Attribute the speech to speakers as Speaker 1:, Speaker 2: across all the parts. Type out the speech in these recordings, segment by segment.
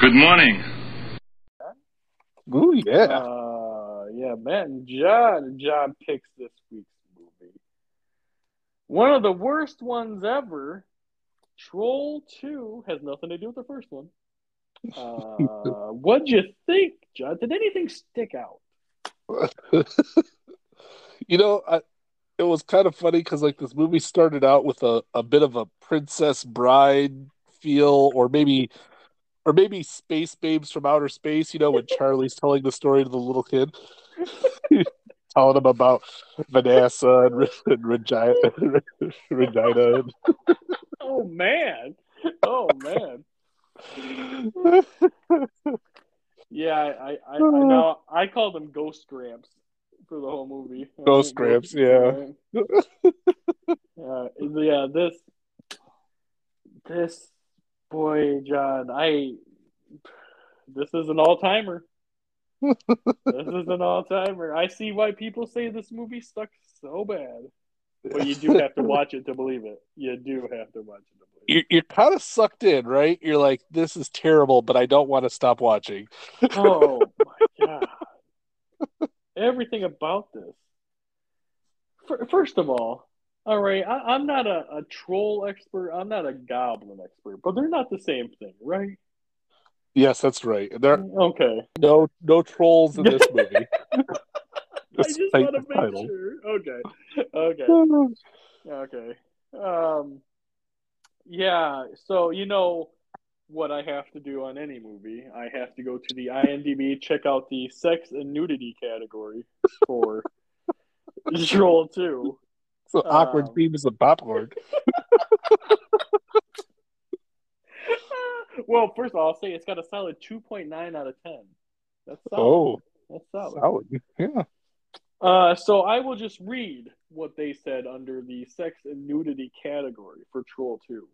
Speaker 1: Good morning.
Speaker 2: Ooh, yeah.
Speaker 3: Uh, yeah, Matt and John. John picks this week's movie. One of the worst ones ever. Troll 2 has nothing to do with the first one. Uh, what'd you think, John? Did anything stick out?
Speaker 2: you know, I, it was kind of funny because like this movie started out with a, a bit of a Princess Bride feel, or maybe or maybe Space Babes from Outer Space. You know, when Charlie's telling the story to the little kid, telling him about Vanessa and, and Regina. Regina.
Speaker 3: Oh man! Oh man! Yeah, I, I, I, know. I called him Ghost Gramps for the whole movie.
Speaker 2: Ghost Gramps, yeah.
Speaker 3: Uh, yeah, this, this boy, John, I, this is an all timer. this is an all timer. I see why people say this movie stuck so bad, but you do have to watch it to believe it. You do have to watch it to believe.
Speaker 2: You're, you're kind of sucked in, right? You're like, this is terrible, but I don't want to stop watching.
Speaker 3: Oh my god! Everything about this. Fir- First of all, all right, I, I'm not a, a troll expert. I'm not a goblin expert, but they're not the same thing, right?
Speaker 2: Yes, that's right. There
Speaker 3: Okay.
Speaker 2: no no trolls in this movie.
Speaker 3: I just want to make
Speaker 2: title.
Speaker 3: sure. Okay. Okay. Okay. Um, yeah. So you know what I have to do on any movie? I have to go to the IMDb, check out the sex and nudity category for Troll Two.
Speaker 2: So awkward
Speaker 3: Um,
Speaker 2: themes of popcorn.
Speaker 3: well, first of all, I'll say it's got a solid two point nine out of ten. That's solid.
Speaker 2: Oh,
Speaker 3: That's solid.
Speaker 2: solid. Yeah.
Speaker 3: Uh, so I will just read what they said under the sex and nudity category for Troll 2.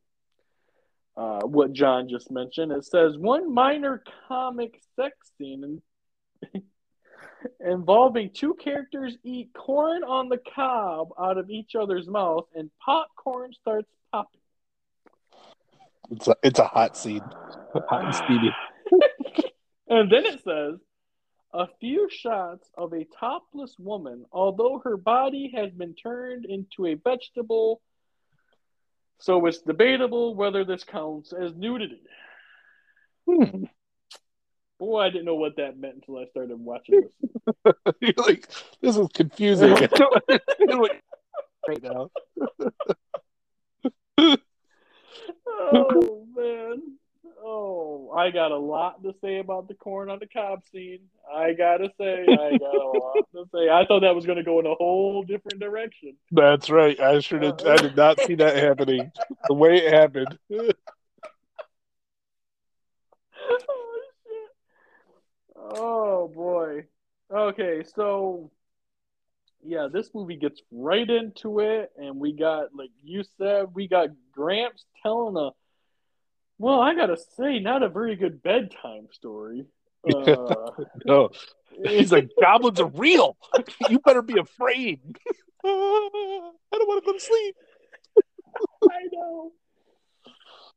Speaker 3: Uh, what John just mentioned. It says one minor comic sex scene in- involving two characters eat corn on the cob out of each other's mouth and popcorn starts popping.
Speaker 2: It's a it's a hot scene. Hot and steamy.
Speaker 3: and then it says a few shots of a topless woman, although her body has been turned into a vegetable. So it's debatable whether this counts as nudity.
Speaker 2: Hmm.
Speaker 3: Boy, I didn't know what that meant until I started watching this.
Speaker 2: You're like, this is confusing. I don't understand what right now.
Speaker 3: oh man. Oh, I got a lot to say about the corn on the cob scene. I gotta say, I got a lot to say. I thought that was gonna go in a whole different direction.
Speaker 2: That's right. I sure did. I did not see that happening. The way it happened.
Speaker 3: oh. Boy. Okay, so yeah, this movie gets right into it, and we got like you said, we got Gramps telling a well, I gotta say, not a very good bedtime story. Uh,
Speaker 2: No, he's like, goblins are real. You better be afraid. I don't want to go to sleep.
Speaker 3: I know.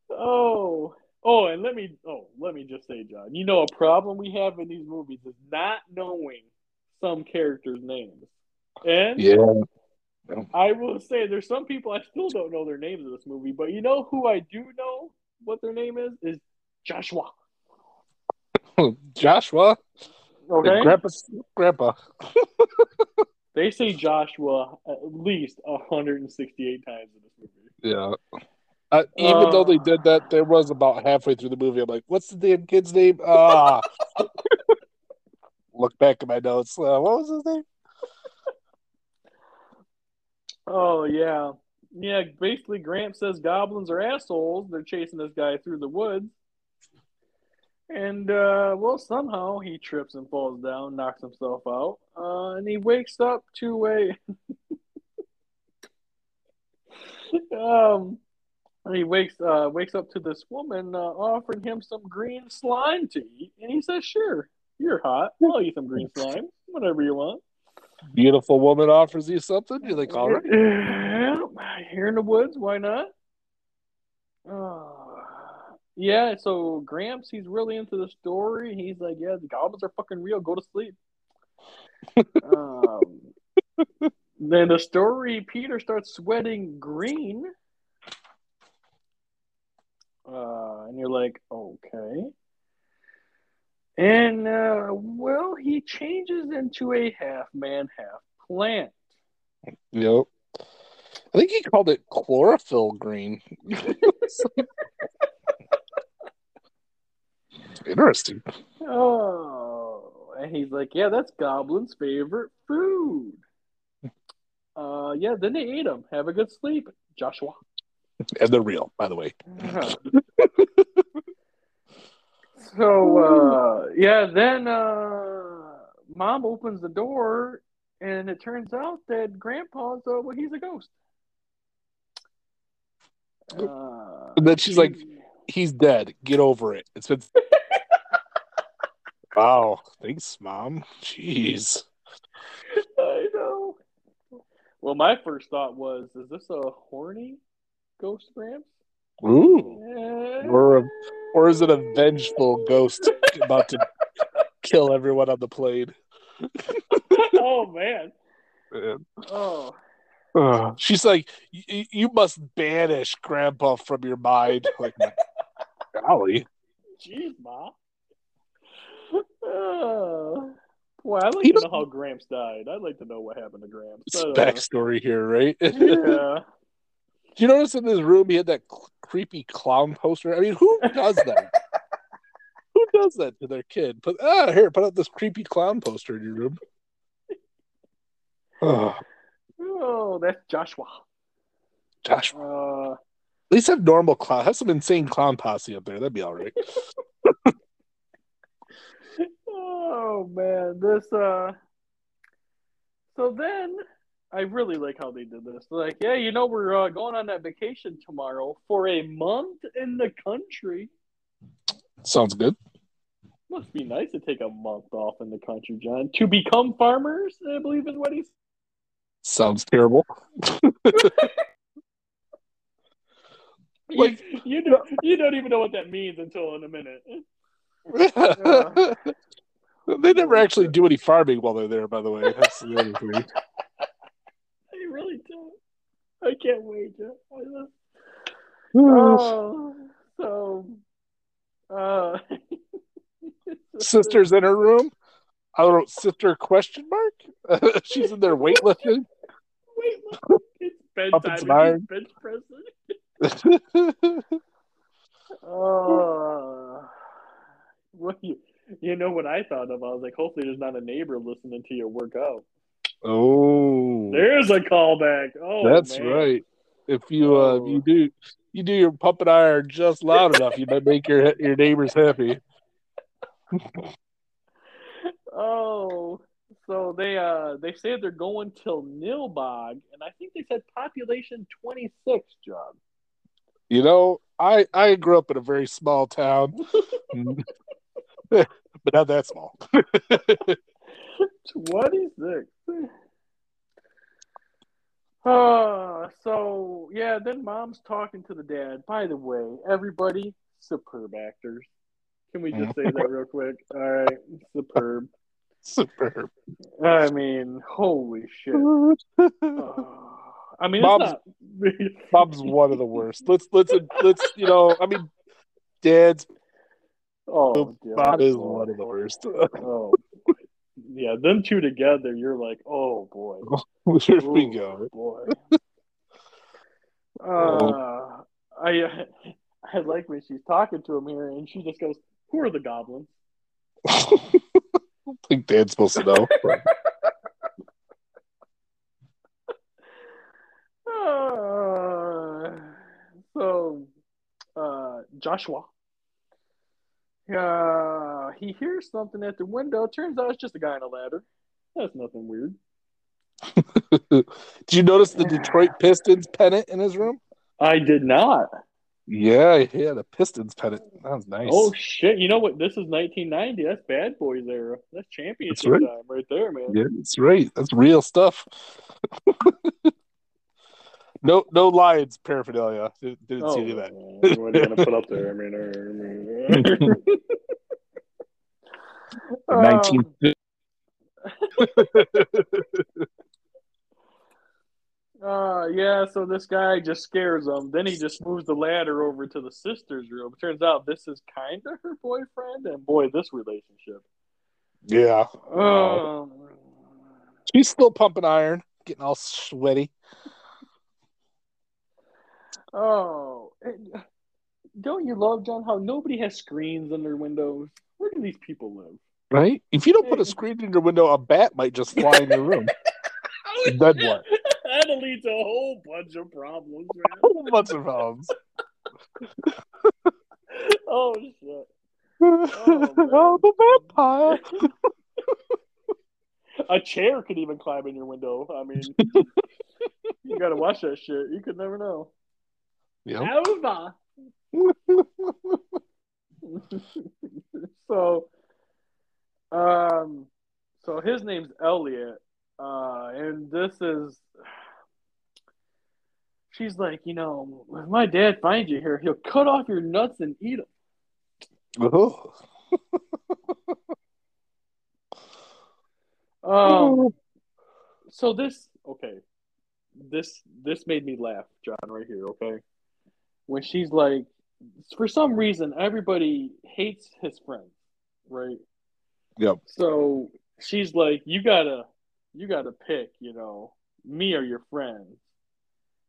Speaker 3: Oh, oh, and let me oh let me just say, John, you know a problem we have in these movies is not knowing some characters' names. And
Speaker 2: Yeah.
Speaker 3: I will say there's some people I still don't know their names in this movie, but you know who I do know what their name is? Is Joshua.
Speaker 2: Joshua.
Speaker 3: Okay.
Speaker 2: Grandpa. Grandpa.
Speaker 3: They say Joshua at least 168 times in this movie.
Speaker 2: Yeah. Uh, even though they
Speaker 3: Uh.
Speaker 2: did that, there was about halfway through the movie. I'm like, what's the damn kid's name? Ah. Look back at my notes. Uh, what was his name?
Speaker 3: Oh yeah, yeah. Basically, Gramp says goblins are assholes. They're chasing this guy through the woods, and uh, well, somehow he trips and falls down, knocks himself out, uh, and he wakes up to a um. And He wakes uh, wakes up to this woman uh, offering him some green slime to eat, and he says, "Sure, you're hot. I'll eat some green slime, whatever you want."
Speaker 2: Beautiful woman offers you something. You're like, all right.
Speaker 3: Yeah, here in the woods, why not? Oh. yeah, so Gramps, he's really into the story. He's like, yeah, the goblins are fucking real. Go to sleep. um, then the story, Peter starts sweating green. Uh, and you're like, okay. And, uh, well, he changes into a half man, half plant.
Speaker 2: Yep. I think he called it chlorophyll green. Interesting.
Speaker 3: Oh, and he's like, yeah, that's Goblin's favorite food. Uh, yeah, then they ate him. Have a good sleep, Joshua.
Speaker 2: And they're real, by the way.
Speaker 3: so, uh, yeah, then uh, mom opens the door, and it turns out that Grandpa's, uh, well, he's a ghost. Uh,
Speaker 2: and then she's like, he's dead. Get over it. It's been. wow. Thanks, mom. Jeez.
Speaker 3: I know. Well, my first thought was, is this a horny ghost Gramps?
Speaker 2: Ooh.
Speaker 3: Yeah.
Speaker 2: Or, a, or is it a vengeful ghost about to kill everyone on the plane?
Speaker 3: oh man.
Speaker 2: Man.
Speaker 3: Oh.
Speaker 2: Uh, she's like, you must banish Grandpa from your mind. Like, golly.
Speaker 3: Jeez, ma. Oh. Boy, I'd like to know how Gramps died. I'd like to know what happened to Gramps.
Speaker 2: It's backstory here, right?
Speaker 3: yeah.
Speaker 2: Do you notice in this room he had that cl- creepy clown poster? I mean, who does that? who does that to their kid? Put ah here, put out this creepy clown poster in your room. Oh,
Speaker 3: oh that's Joshua.
Speaker 2: Joshua.
Speaker 3: Uh,
Speaker 2: At least have normal clown. Have some insane clown posse up there. That'd be all right.
Speaker 3: oh man, this uh. So then, I really like how they did this. Like, yeah, you know, we're uh, going on that vacation tomorrow for a month in the country.
Speaker 2: Sounds good.
Speaker 3: Must be nice to take a month off in the country, John. To become farmers, I believe is what he's.
Speaker 2: Sounds terrible.
Speaker 3: like you, you don't, you don't even know what that means until in a minute.
Speaker 2: they never actually do any farming while they're there. By the way, that's the other thing.
Speaker 3: Really don't. I can't wait. Oh, so, uh,
Speaker 2: Sister's in her room. I wrote sister question mark. She's in there weightlifting.
Speaker 3: Weightlifting. It's bedtime. bench pressing. Oh, what you you know what I thought of? I was like, hopefully there's not a neighbor listening to your work out.
Speaker 2: Oh,
Speaker 3: There's a callback. Oh,
Speaker 2: that's
Speaker 3: man.
Speaker 2: right. If you uh,
Speaker 3: Oh.
Speaker 2: you do you do your pumping iron just loud enough, you might make your your neighbors happy.
Speaker 3: Oh, so they uh they say they're going till Nilbog, and I think they said population twenty six. John.
Speaker 2: You know, I I grew up in a very small town, but not that small.
Speaker 3: Twenty six. Uh, so yeah, then mom's talking to the dad. By the way, everybody, superb actors. Can we just say that real quick? All right, superb.
Speaker 2: Superb.
Speaker 3: I mean, holy shit. Uh, I mean,
Speaker 2: Mom's-
Speaker 3: it's not.
Speaker 2: Bob's one of the worst. Let's let's let's you know. I mean, Dad's
Speaker 3: oh.
Speaker 2: Bob is one of the worst.
Speaker 3: Oh, yeah, them two together, you're like, oh boy,
Speaker 2: Here we
Speaker 3: Ooh,
Speaker 2: go.
Speaker 3: boy. Uh, I I like when she's talking to him here, and she just goes, "Who are the goblins?"
Speaker 2: I think Dad's supposed to know.
Speaker 3: Uh, so, uh, Joshua. Uh, he hears something at the window. Turns out it's just a guy on a ladder. That's nothing weird.
Speaker 2: Did you notice the Detroit Pistons pennant in his room?
Speaker 3: I did not.
Speaker 2: Yeah, he had a Pistons pennant. That was nice.
Speaker 3: Oh shit! You know what? This is 1990. That's Bad Boys era. That's championship
Speaker 2: right.
Speaker 3: time right there, man.
Speaker 2: yeah, that's right. That's real stuff. No, no Lions paraphernalia. Didn't, didn't
Speaker 3: Oh,
Speaker 2: see any of that.
Speaker 3: uh, what are you gonna put up there? I mean, uh, I mean uh,
Speaker 2: Nineteen.
Speaker 3: Uh, yeah, so this guy just scares them. Then he just moves the ladder over to the sister's room. Turns out this is kind of her boyfriend, and boy, this relationship.
Speaker 2: yeah,
Speaker 3: Um,
Speaker 2: she's still pumping iron, getting all sweaty.
Speaker 3: oh, don't you love John? How nobody has screens in their windows. Where do these people live?
Speaker 2: Right? If you don't put a screen in your window, a bat might just fly in your room. Then what?
Speaker 3: That'll lead to a whole bunch of problems,
Speaker 2: A whole bunch of problems.
Speaker 3: oh shit.
Speaker 2: oh, the vampire.
Speaker 3: A chair could even climb in your window. I mean, you gotta watch that shit. You could never know.
Speaker 2: Yep.
Speaker 3: So, um, so his name's Elliot, uh, and this is. She's like, you know, if my dad finds you here, he'll cut off your nuts and eat them.
Speaker 2: Oh.
Speaker 3: Um, so this, okay, this this made me laugh, John, right here. Okay, when she's like, for some reason, everybody hates his friend, right?
Speaker 2: Yep.
Speaker 3: So she's like, you gotta, you gotta pick, you know, me or your friends.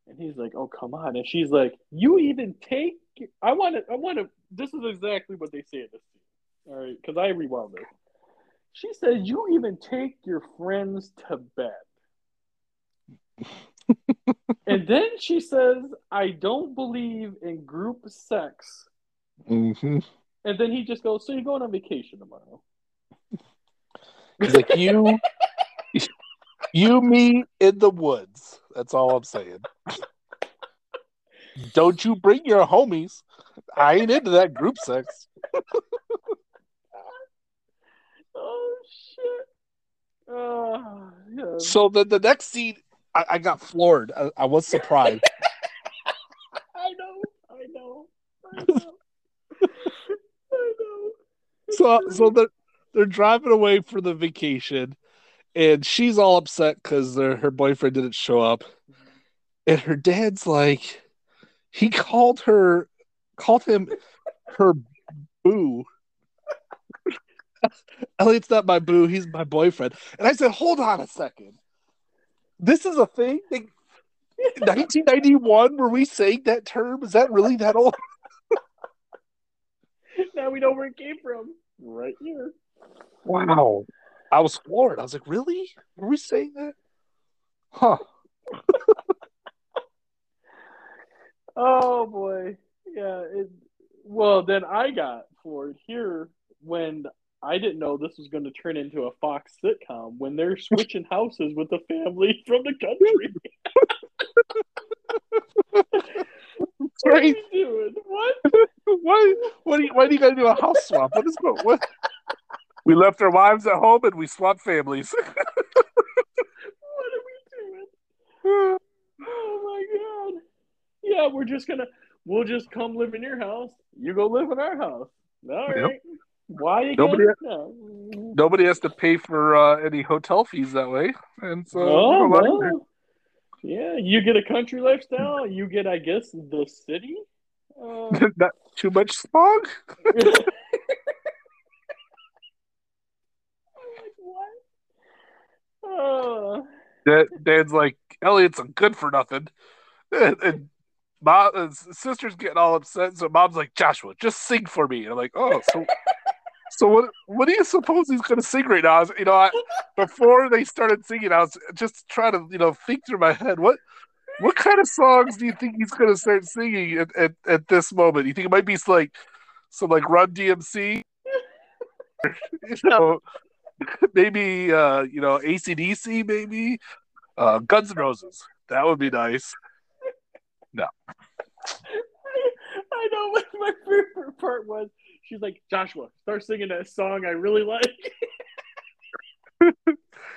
Speaker 3: And he's like, oh come on. And she's like, you even take. I want to. I want to. This is exactly what they say in this scene. All right, because I rewound this. She says, you even take your friends to bed. And then she says, I don't believe in group sex.
Speaker 2: hmm
Speaker 3: And then he just goes, so you're going on vacation tomorrow.
Speaker 2: He's like you, you, me in the woods. That's all I'm saying. Don't you bring your homies. I ain't into that group sex.
Speaker 3: Oh shit! Oh yeah.
Speaker 2: So the the next scene, I, I got floored. I, I was surprised.
Speaker 3: I know, I know, I know, I know.
Speaker 2: so so they're they're driving away for the vacation, and she's all upset because her boyfriend didn't show up, and her dad's like, he called her, called him her boo. Elliot's not my boo, he's my boyfriend. And I said, hold on a second. This is a thing? They- 1991, were we saying that term? Is that really that old?
Speaker 3: now we know where it came from. Right here.
Speaker 2: Wow. I was floored. I was like, really? Were we saying that? Huh.
Speaker 3: Oh boy, yeah. It, well, then I got floored here when I didn't know this was going to turn into a Fox sitcom when they're switching houses with the family from the country. what are you doing? What?
Speaker 2: Why, what do you, why do you gotta do a house swap? What is going what? We left our wives at home and we swapped families.
Speaker 3: What are we doing? Oh my god. Yeah, we're just gonna we'll just come live in your house. You go live in our house. All
Speaker 2: Yep.
Speaker 3: Why again?
Speaker 2: Nobody-
Speaker 3: No.
Speaker 2: Nobody has to pay for uh, any hotel fees that way. And so
Speaker 3: Oh,
Speaker 2: we're allowed to-
Speaker 3: well. Yeah, you get a country lifestyle. You get, I guess, the city. Uh,
Speaker 2: not too much smog.
Speaker 3: Like, what? Oh,
Speaker 2: Dad, Dad's like, Elliot's a good for nothing. And, and mom, sister's getting all upset. So mom's like, Joshua, just sing for me. And I'm like, oh, so so what? What do you suppose he's going to sing right now? Was, you know, I, before they started singing, I was just trying to you know think through my head what. What kind of songs do you think he's going to start singing at, at, at this moment? You think it might be like some like Run DMC, you know, maybe uh, you know ACDC, maybe uh, Guns N' Roses. That would be nice. No.
Speaker 3: I know what my favorite part was. She's like, Joshua, start singing that song I really like.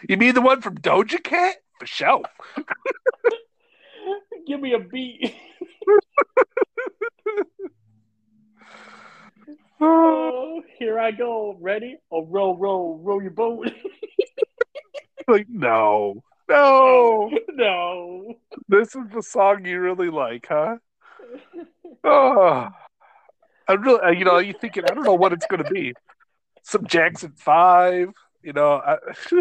Speaker 2: You mean the one from Doja Cat? For sure.
Speaker 3: Give me a beat. oh, here I go. Ready? Oh, row, row, row your boat.
Speaker 2: like, no, no,
Speaker 3: no.
Speaker 2: This is the song you really like, huh? Oh, I really, you know, you thinking, I don't know what it's going to be. Some Jackson Five, you know, I,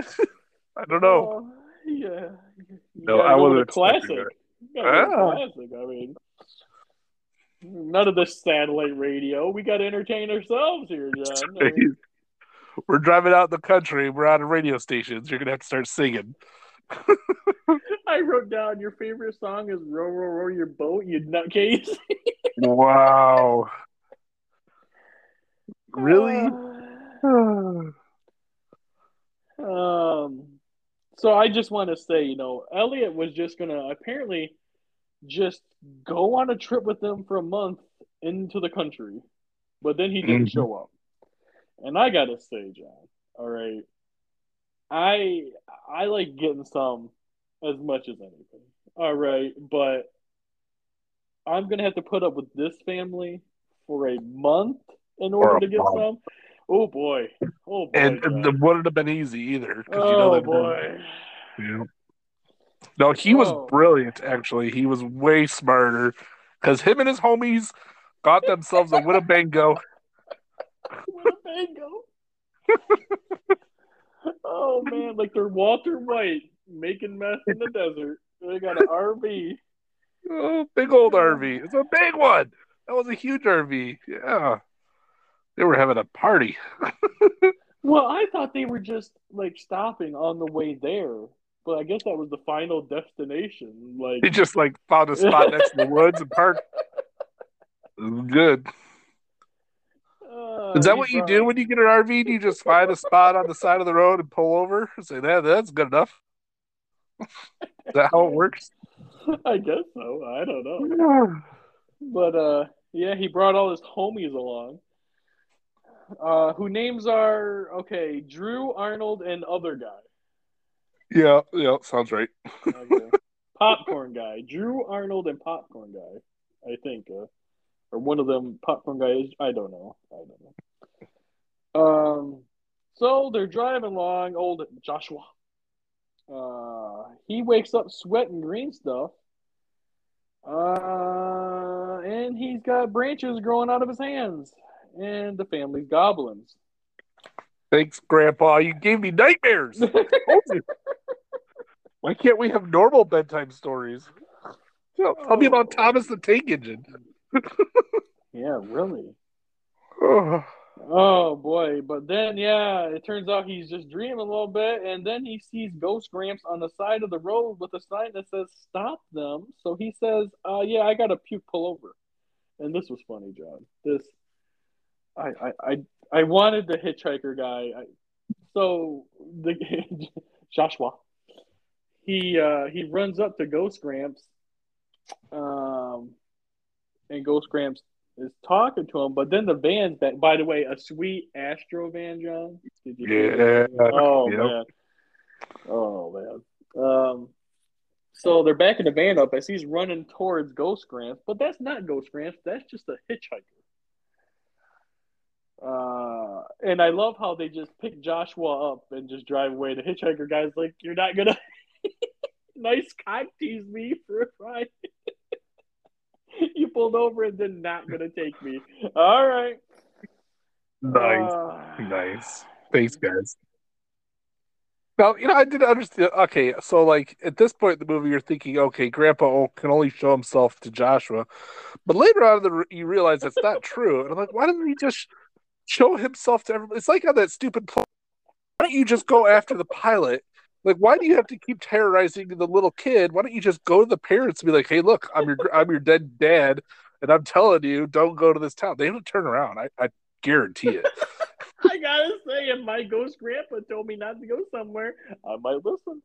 Speaker 2: I don't know.
Speaker 3: Oh, yeah. You
Speaker 2: No, I
Speaker 3: go
Speaker 2: wasn't
Speaker 3: a classic.
Speaker 2: expecting that.
Speaker 3: You gotta go with a
Speaker 2: Ah.
Speaker 3: classic. I mean, none of this satellite radio. We got to entertain ourselves here, John. I mean,
Speaker 2: We're driving out in the country. We're on radio stations. You're gonna have to start singing.
Speaker 3: I wrote down your favorite song is "Row, row, row your boat." You nutcase.
Speaker 2: Wow. Really?
Speaker 3: Um, so I just want to say, you know, Elliot was just gonna apparently just go on a trip with them for a month into the country, but then he didn't
Speaker 2: Mhm.
Speaker 3: show up. And I gotta say, John, all right, I I like getting some as much as anything. All right, but I'm gonna have to put up with this family for a month in order to get some. Oh boy, oh boy,
Speaker 2: and
Speaker 3: John.
Speaker 2: it wouldn't have been easy either.
Speaker 3: oh
Speaker 2: you know oh, that-
Speaker 3: boy.
Speaker 2: Yeah. No, he was
Speaker 3: Oh.
Speaker 2: brilliant. Actually, he was way smarter because him and his homies got themselves a Winnebago.
Speaker 3: Winnebago. oh man, like they're Walter White making mess in the desert. They got an RV.
Speaker 2: Oh, big old RV. It's a big one. That was a huge RV. Yeah, they were having a party.
Speaker 3: Well, I thought they were just like stopping on the way there, but I guess that was the final destination. Like,
Speaker 2: They just like found a spot next to the woods and parked. Good.
Speaker 3: uh,
Speaker 2: Is that what you do when you get an RV? Do you just find a spot on the side of the road and pull over and say that that's good enough? Is that how it works?
Speaker 3: I guess so. I don't know. But uh yeah, he brought all his homies along. Uh who names are okay, Drew, Arnold, and other guy.
Speaker 2: Yeah, yeah, sounds right.
Speaker 3: Okay. popcorn guy. Drew Arnold and popcorn guy. I think. Uh, or one of them popcorn guys. I don't know. I don't know. Um so they're driving along, old Joshua. Uh he wakes up sweating green stuff. Uh and he's got branches growing out of his hands. And the family's goblins.
Speaker 2: Thanks, Grandpa. You gave me nightmares. I told you. Why can't we have normal bedtime stories? Tell, tell me about Thomas the Tank Engine.
Speaker 3: yeah, really.
Speaker 2: Oh,
Speaker 3: Oh boy, but then yeah, it turns out he's just dreaming a little bit, and then he sees Ghost Gramps on the side of the road with a sign that says "Stop them." So he says, "Uh, yeah, I got to puke, pull over." And this was funny, John. This, I, I, I, I wanted the hitchhiker guy. I, so the Joshua, he uh he runs up to Ghost Gramps, um, and Ghost Gramps is talking to him, but then the van's back. By the way, a sweet Astro van, John. Did you? see that?
Speaker 2: Yeah.
Speaker 3: Oh
Speaker 2: Yep.
Speaker 3: man. Oh man. Um. So they're backing the van up as he's running towards Ghost Gramps, but that's not Ghost Gramps. That's just a hitchhiker. Uh, and I love how they just pick Joshua up and just drive away. The hitchhiker guy's like, "You're not gonna nice cock tease me for a ride." you pulled over and then not gonna take me. All right.
Speaker 2: nice,
Speaker 3: Uh,
Speaker 2: nice. Thanks, guys. Now, you know, I didn't understand. Okay, so like at this point in the movie, you're thinking, okay, Grandpa can only show himself to Joshua, but later on, in the, you realize that's not true. And I'm like, why didn't he just show himself to everybody? It's like on that stupid. Pl- why don't you just go after the pilot? Like, why do you have to keep terrorizing the little kid? Why don't you just go to the parents and be like, hey, look, I'm your I'm your dead dad, and I'm telling you, don't go to this town. They don't turn around. I, I guarantee it.
Speaker 3: I gotta say, if my ghost grandpa told me not to go somewhere, I might listen.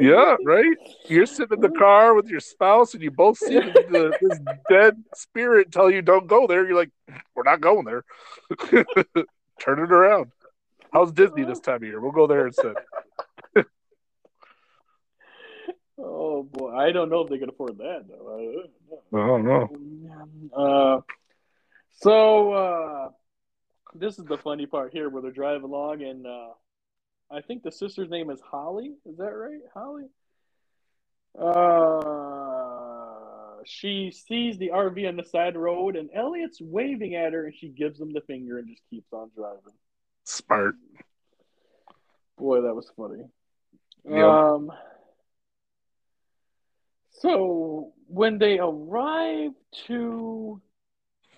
Speaker 2: Yeah, right. You're sitting in the car with your spouse, and you both see the, this dead spirit tell you don't go there. You're like, we're not going there. Turn it around. How's Disney this time of year? We'll go there instead.
Speaker 3: Oh boy, I don't know if they can afford that though.
Speaker 2: I don't know.
Speaker 3: Uh, so uh, this is the funny part here, where they're driving along, and uh, I think the sister's name is Holly. Is that right, Holly? Uh, she sees the RV on the side road, and Elliot's waving at her, and she gives him the finger and just keeps on driving.
Speaker 2: Smart.
Speaker 3: Boy, that was funny.
Speaker 2: Yep.
Speaker 3: Um, so when they arrive to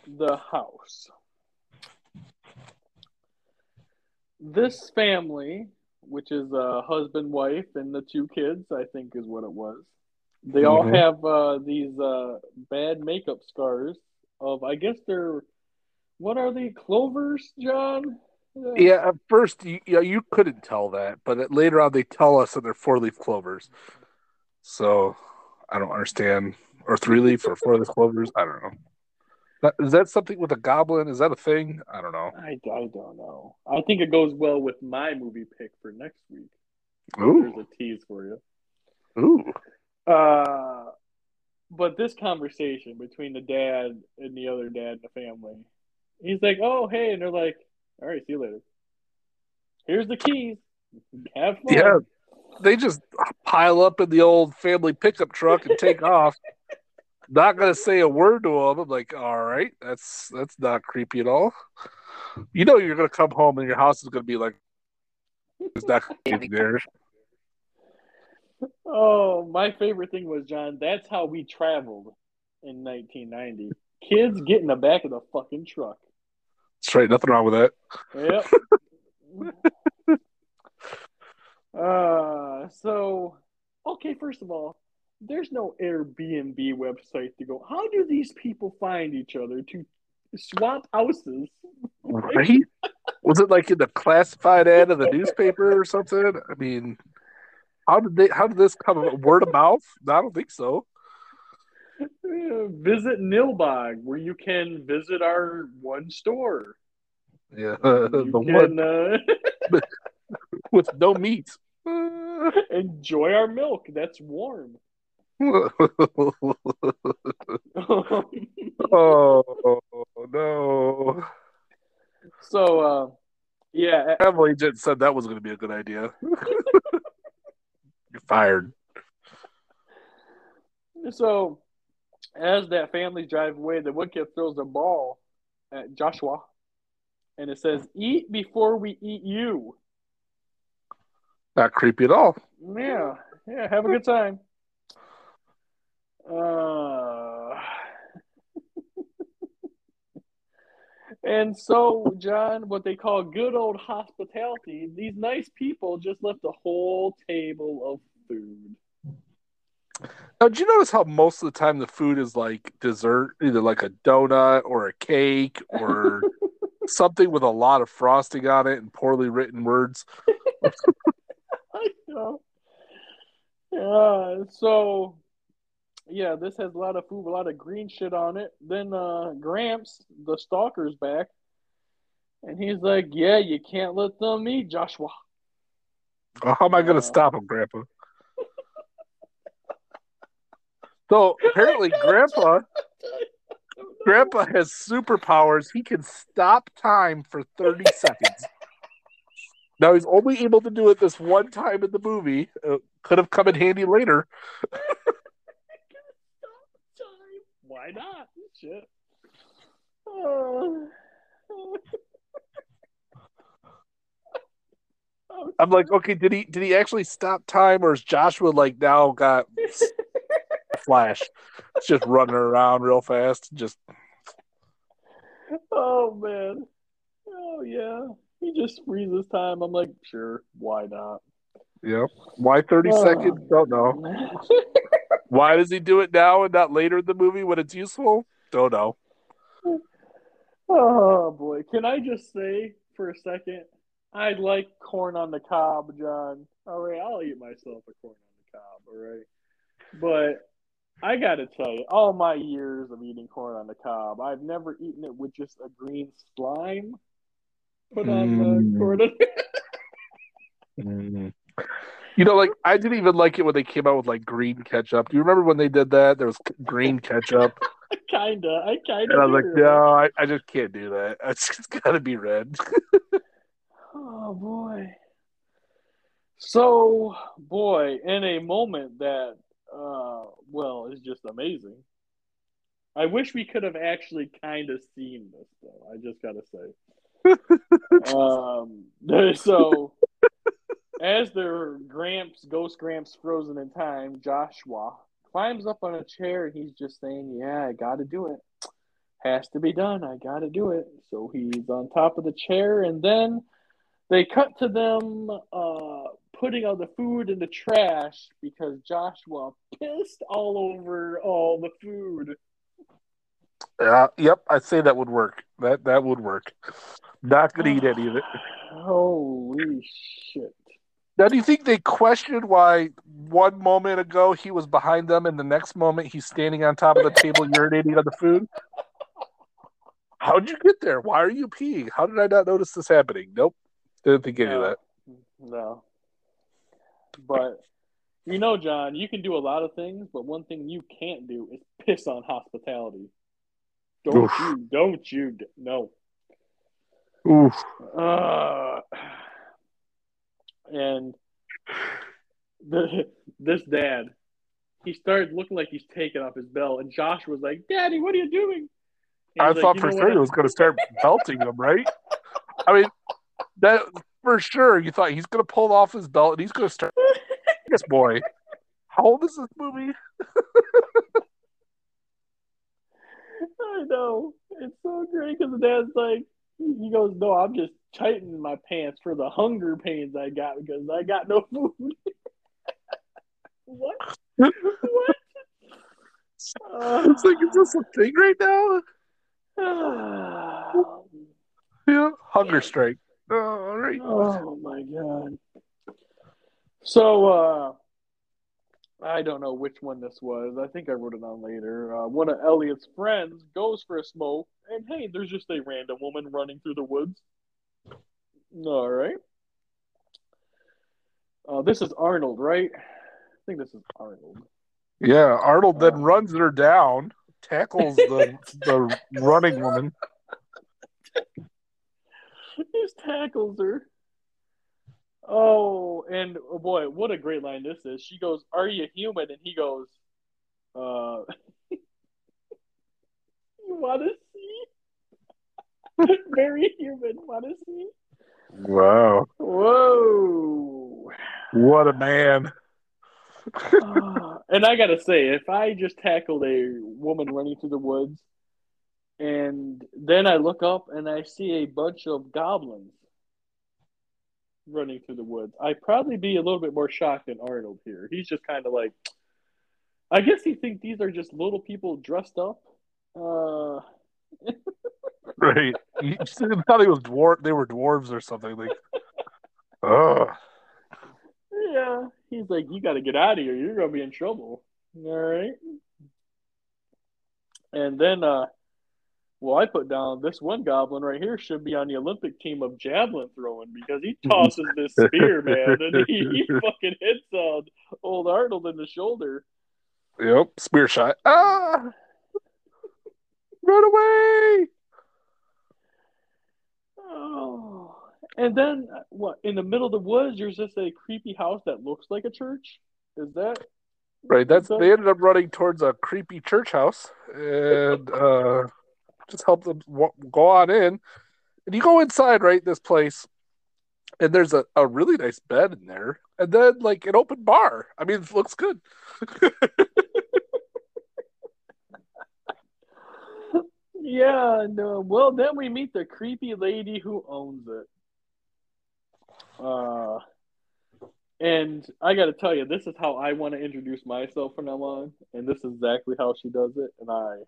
Speaker 3: the house, this family, which is a husband, wife, and the two kids, I think is what it was. They all
Speaker 2: Mhm.
Speaker 3: have uh, these uh, bad makeup scars of, I guess they're, what are they, clovers, John?
Speaker 2: Yeah, at first you, yeah, you couldn't tell that, but later on they tell us that they're four leaf clovers. So I don't understand, or three leaf or four leaf clovers. I don't know. Is that something with a goblin? Is that a thing? I don't know.
Speaker 3: I, I don't know. I think it goes well with my movie pick for next week.
Speaker 2: Ooh,
Speaker 3: There's a tease for you.
Speaker 2: ooh,
Speaker 3: Uh, but this conversation between the dad and the other dad in the family, he's like, "Oh, hey," and they're like, "All right, see you later. Here's the keys. Have fun."
Speaker 2: yeah. They just pile up in the old family pickup truck and take off. Not gonna say a word to them. I'm like, all right, that's that's not creepy at all. You know, you're gonna come home and your house is gonna be like, it's not gonna there.
Speaker 3: Oh, my favorite thing was John. That's how we traveled in 1990. Kids get in the back of the fucking truck.
Speaker 2: That's right. Nothing wrong with that.
Speaker 3: Yep. uh, so, okay, first of all, there's no Airbnb website to go. How do these people find each other to swap houses?
Speaker 2: Right? Was it like in the classified ad of the newspaper or something? I mean, how did they? How did this come? Word of mouth? I don't think so.
Speaker 3: Uh, visit Nilbog, where you can visit our one store.
Speaker 2: Yeah, the
Speaker 3: You
Speaker 2: one
Speaker 3: uh,
Speaker 2: with no meat. Uh,
Speaker 3: enjoy our milk. That's warm.
Speaker 2: oh no!
Speaker 3: so, uh, yeah,
Speaker 2: Emily just said that was going to be a good idea. You're fired.
Speaker 3: So, as that family drive away, the woodkid throws a ball at Joshua, and it says, "Eat before we eat you."
Speaker 2: Not creepy at all.
Speaker 3: Yeah, yeah. Have a good time. Uh, and so, John, what they call good old hospitality, these nice people just left a whole table of food.
Speaker 2: Now, do you notice how most of the time the food is like dessert, either like a donut or a cake or something with a lot of frosting on it and poorly written words?
Speaker 3: I know. Yeah, so yeah, this has a lot of food, a lot of green shit on it. Then uh Gramps, the stalker's back, and he's like, Yeah, you can't let them eat, Joshua.
Speaker 2: Well, how am I going
Speaker 3: Uh.
Speaker 2: to stop him, Grandpa? So apparently, Grandpa, Grandpa has superpowers. He can stop time for thirty seconds. Now he's only able to do it this one time in the movie. Uh, could have come in handy later.
Speaker 3: Why not? Shit. Uh,
Speaker 2: I'm like, okay, did he did he actually stop time, or is Joshua like now got flash? It's just running around real fast. Just
Speaker 3: oh man. Oh yeah. He just freezes time. I'm like, sure, why not?
Speaker 2: yeah. Why thirty
Speaker 3: Oh.
Speaker 2: seconds? Don't know. Why does he do it now and not later in the movie when it's useful? Don't know.
Speaker 3: Oh boy, can I just say for a second, I like corn on the cob, John. All right, I'll eat myself a corn on the cob. All right, but I got to tell you, all my years of eating corn on the cob, I've never eaten it with just a green slime put on the
Speaker 2: Mm.
Speaker 3: corn. On-
Speaker 2: Mm. You know, like I didn't even like it when they came out with like green ketchup. Do you remember when they did that? There was green ketchup.
Speaker 3: kinda. I kinda.
Speaker 2: And I was like, no, I, I just can't do that. It's just gotta be red.
Speaker 3: Oh boy. So, boy, in a moment that, uh, well, is just amazing. I wish we could have actually kind of seen this, though. I just gotta say. um, so, as their Gramps, Ghost Gramps, frozen in time, Joshua climbs up on a chair and he's just saying, "Yeah, I got to do it. Has to be done. I got to do it." So he's on top of the chair, and then they cut to them uh, putting all the food in the trash because Joshua pissed all over all the food.
Speaker 2: Uh, yep, I'd say that would work. That that would work. Not gonna eat any of it.
Speaker 3: Holy shit!
Speaker 2: Now, do you think they questioned why one moment ago he was behind them and the next moment he's standing on top of the table urinating on the food? How'd you get there? Why are you peeing? How did I not notice this happening? Nope. Didn't think any of that.
Speaker 3: No. But you know, John, you can do a lot of things, but one thing you can't do is piss on hospitality. Don't
Speaker 2: Oof.
Speaker 3: you? Don't you? No.
Speaker 2: Oof.
Speaker 3: Uh, and the this dad, he started looking like he's taking off his belt, and Josh was like, "Daddy, what are you doing?"
Speaker 2: I
Speaker 3: like,
Speaker 2: thought for sure he was going to start belting him, right? I mean, that for sure. You thought he's going to pull off his belt and he's going to start. this boy. How old is this movie?
Speaker 3: I know. It's so great because the dad's like, he goes, No, I'm just tightening my pants for the hunger pains I got because I got no food. what? what?
Speaker 2: It's like, is this a thing right now?
Speaker 3: Uh,
Speaker 2: Yeah, hunger strike. Oh, all right.
Speaker 3: oh my god. So, uh, I don't know which one this was. I think I wrote it on later. Uh, one of Elliot's friends goes for a smoke, and hey, there's just a random woman running through the woods. All right. Uh, this is Arnold, right? I think this is Arnold.
Speaker 2: Yeah, Arnold then
Speaker 3: Uh,
Speaker 2: runs her down, tackles the the running woman.
Speaker 3: He just tackles her. Oh, and oh boy, what a great line this is. She goes, "Are you human?" And he goes, "Uh, you want to see? Very human. Want to see?
Speaker 2: Wow,
Speaker 3: Whoa!"
Speaker 2: what a man!
Speaker 3: Ah, and I gotta say, if I just tackled a woman running through the woods, and then I look up and I see a bunch of goblins running through the woods, I'd probably be a little bit more shocked than Arnold here. He's just kind of like, I guess he thinks these are just little people dressed up. Uh,
Speaker 2: Right? You thought he was dwarf. They were dwarves or something. Like, oh,
Speaker 3: yeah, he's like, you got to get out of here. You're gonna be in trouble. All right. And then, uh, well, I put down this one goblin right here should be on the Olympic team of javelin throwing because he tosses this spear, man, and he, he fucking hits uh, old Arnold in the shoulder.
Speaker 2: yep, spear shot. Ah, run away!
Speaker 3: Oh. And then, what, in the middle of the woods, there's just a creepy house that looks like a church? Is that?
Speaker 2: Right. That's
Speaker 3: So-
Speaker 2: they ended up running towards a creepy church house and uh, just help them w- go on in. And you go inside, right? This place, and there's a, a really nice bed in there, and then like an open bar. I mean, it looks good.
Speaker 3: Yeah, no. Well, then we meet the creepy lady who owns it. Uh, and I got to tell you, this is how I want to introduce myself from now on, and this is exactly how she does it. And I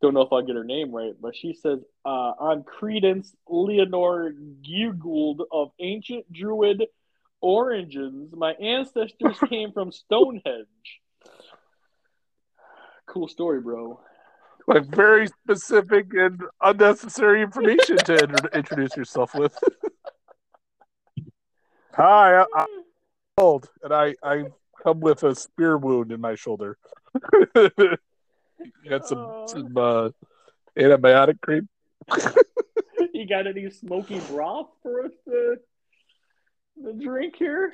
Speaker 3: don't know if I'll get her name right, but she says, uh, "I'm Creedence Leonore Guggold of ancient Druid origins. My ancestors came from Stonehenge." Cool story, bro.
Speaker 2: Like very specific and unnecessary information to inter- introduce yourself with. Hi, I, old, and I I come with a spear wound in my shoulder. got some
Speaker 3: Oh.
Speaker 2: some uh, antibiotic cream.
Speaker 3: you got any smoky broth for us to, to drink here?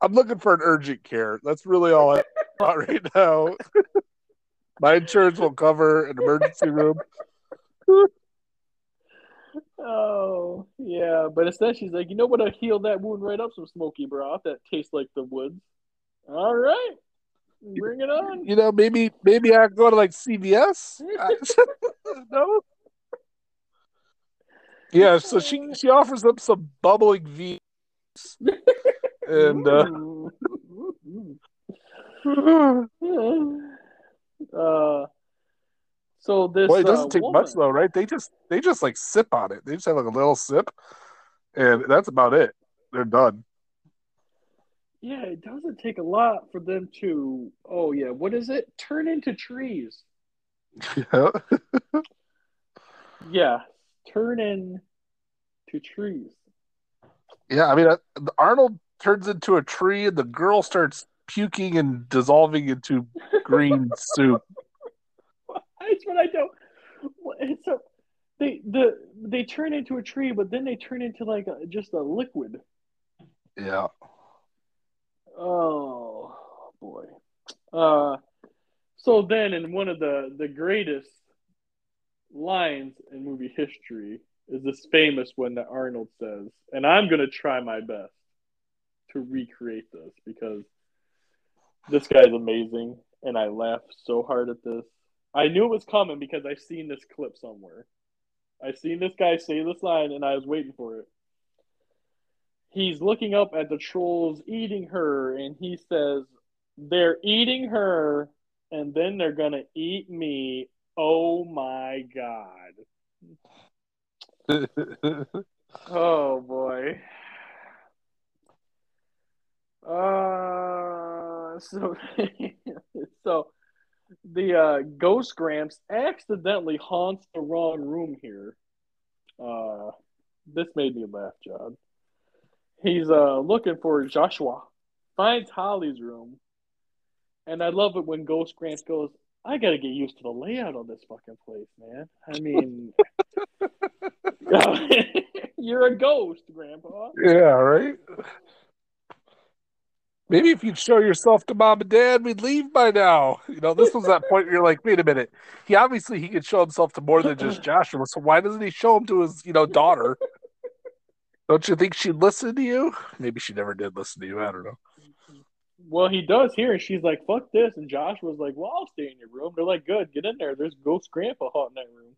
Speaker 2: I'm looking for an urgent care. That's really all I want right now. My insurance will cover an emergency room.
Speaker 3: Oh, yeah. But instead, she's like, you know what? I healed that wound right up. Some smoky broth that tastes like the woods. All right. Bring it on.
Speaker 2: You know, maybe maybe I go to like CVS. no. Yeah, so she she offers up some bubbling V, and uh,
Speaker 3: uh, so this
Speaker 2: well, it doesn't
Speaker 3: uh,
Speaker 2: take
Speaker 3: woman,
Speaker 2: much though, right? They just they just like sip on it. They just have like a little sip, and that's about it. They're done.
Speaker 3: Yeah, it doesn't take a lot for them to. Oh yeah, what is it? Turn into trees.
Speaker 2: Yeah.
Speaker 3: Yeah, turn in to trees.
Speaker 2: Yeah, I mean, uh, Arnold turns into a tree, and the girl starts puking and dissolving into green soup.
Speaker 3: That's what I don't. It's a they the they turn into a tree, but then they turn into like a, just a liquid.
Speaker 2: Yeah.
Speaker 3: Oh boy. Uh, so then, in one of the the greatest lines in movie history is this famous one that Arnold says, and I'm gonna try my best to recreate this because this guy's amazing, and I laughed so hard at this. I knew it was coming because I've seen this clip somewhere. I've seen this guy say this line, and I was waiting for it. He's looking up at the trolls eating her, and he says, They're eating her, and then they're gonna eat me. Oh my god. Oh boy. Uh, so so the uh, Ghost Gramps accidentally haunts the wrong room here. Uh, this made me laugh, John. He's uh looking for Joshua, finds Holly's room, and I love it when Ghost Gramps goes, "I got to get used to the layout of this fucking place, man. I mean." You're a ghost, Grandpa.
Speaker 2: yeah, right. Maybe if you'd show yourself to mom and dad, we'd leave by now. You know, this was that point where you're like, wait a minute. He obviously he could show himself to more than just Joshua. So why doesn't he show him to his, you know, daughter? Don't you think she'd listen to you? Maybe she never did listen to you. I don't know.
Speaker 3: Well, he does here, and she's like, "Fuck this," and Josh was like, "Well, I'll stay in your room." They're like, "Good, get in there." There's Ghost Grandpa hot in that room.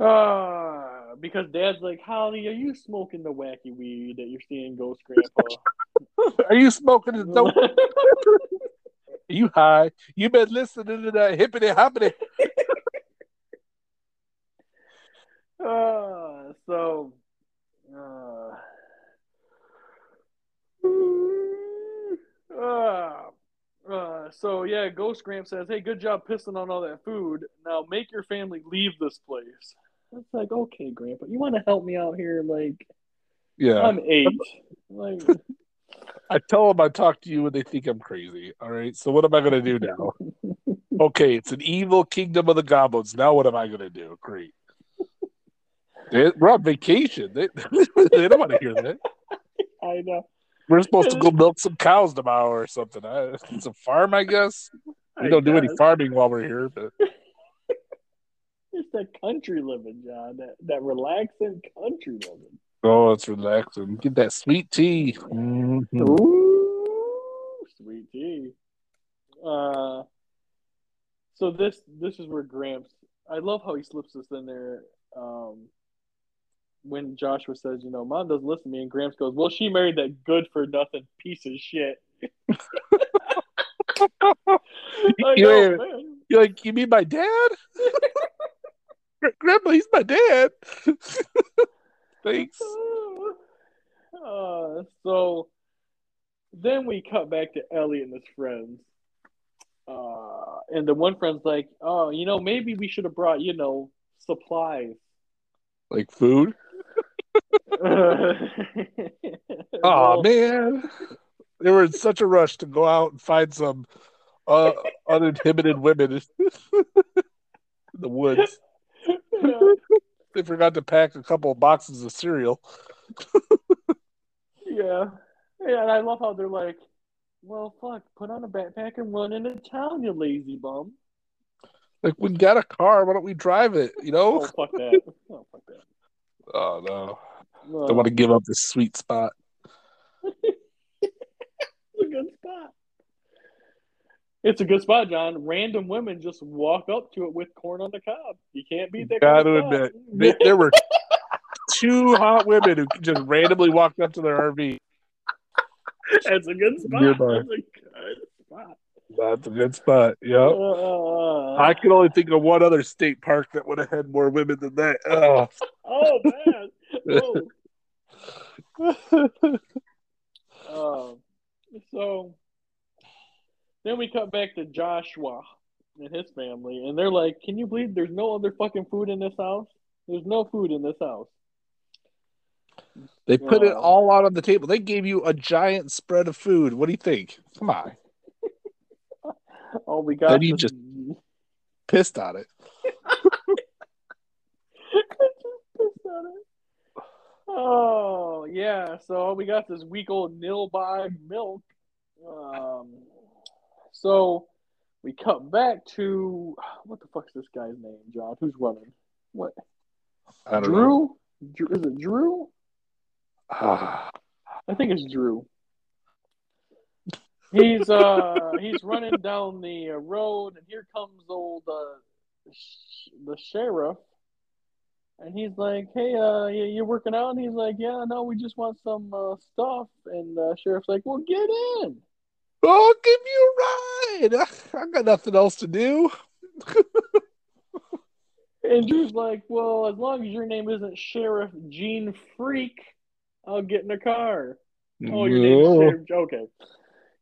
Speaker 3: Ah. Uh, because Dad's like, "Holly, are you smoking the wacky weed that you're seeing Ghost Grandpa?"
Speaker 2: Are you smoking his dope? You high? You been listening to that hippity hoppity?
Speaker 3: uh, so, uh, uh, uh, so yeah, Ghost Gramp says, "Hey, good job pissing on all that food. Now make your family leave this place." It's like, okay, Grandpa, you want to help me out here? Like,
Speaker 2: Yeah.
Speaker 3: I'm eight. Like,
Speaker 2: I tell them I talk to you and they think I'm crazy. All right. So what am I going to do now? Okay, it's an evil kingdom of the goblins. Now what am I going to do? Great. They, we're on vacation. They, they don't want to hear that.
Speaker 3: I know.
Speaker 2: We're supposed to go milk some cows tomorrow or something. I, it's a farm, I guess. We
Speaker 3: I
Speaker 2: don't do any farming while we're here, but
Speaker 3: It's that country living, John. That that relaxing country living.
Speaker 2: oh, it's relaxing. Get that sweet tea. Mhm.
Speaker 3: Ooh, sweet tea. Uh, so this this is where Gramps. I love how he slips this in there. Um, when Joshua says, you know, mom doesn't listen to me, and Gramps goes, well, she married that good for nothing piece of shit. I
Speaker 2: You-
Speaker 3: know,
Speaker 2: you- You're like, you mean my dad? Grandpa, he's my dad. Thanks.
Speaker 3: Uh, so then we cut back to Ellie and his friends. Uh, and the one friend's like, oh, you know, maybe we should have brought, you know, supplies.
Speaker 2: Like food? Oh man, they were in such a rush to go out and find some uh, uninhibited women in the woods. They forgot to pack a couple of boxes of cereal.
Speaker 3: Yeah. Yeah, and I love how they're like, well, fuck, put on a backpack and run into town, you lazy bum.
Speaker 2: Like we got a car, why don't we drive it? You know?
Speaker 3: Oh, fuck that. Oh, fuck that.
Speaker 2: Oh no,
Speaker 3: No,
Speaker 2: don't want to give up this sweet spot.
Speaker 3: It's a good spot. It's a good spot, John. Random women just walk up to it with corn on the cob. You can't beat that. Gotta
Speaker 2: admit, they- there were two hot women who just randomly walked up to their RV.
Speaker 3: That's a good spot.
Speaker 2: Nearby.
Speaker 3: That's a good spot.
Speaker 2: That's a good spot. Yep.
Speaker 3: Uh,
Speaker 2: I can only think of one other state park that would have had more women than that. Oh.
Speaker 3: oh man. Oh. So then we cut back to Joshua and his family, and they're like, "Can you believe there's no other fucking food in this house? There's no food in this house."
Speaker 2: They put it
Speaker 3: Oh.
Speaker 2: all out on the table. They gave you a giant spread of food. What do you think? Come on.
Speaker 3: Oh, we got.
Speaker 2: Then you just- Pissed on it.
Speaker 3: It. Oh yeah, so we got this week old Nilbog milk. Um, so we cut back to what the fuck's this guy's name, John? Who's running? What?
Speaker 2: I don't know.
Speaker 3: Drew? Drew? Is it Drew?
Speaker 2: Ah,
Speaker 3: I think it's Drew. He's uh he's running down the road, and here comes old uh, sh- the sheriff, and he's like, "Hey, uh, you, are working out?" And he's like, "Yeah, no, we just want some uh, stuff." And uh, sheriff's like, "Well, get in."
Speaker 2: I'll give you a ride. I got nothing else to do.
Speaker 3: And Drew's like, "Well, as long as your name isn't Sheriff Gene Freak, I'll get in a car." Oh, your name is Sheriff. Okay,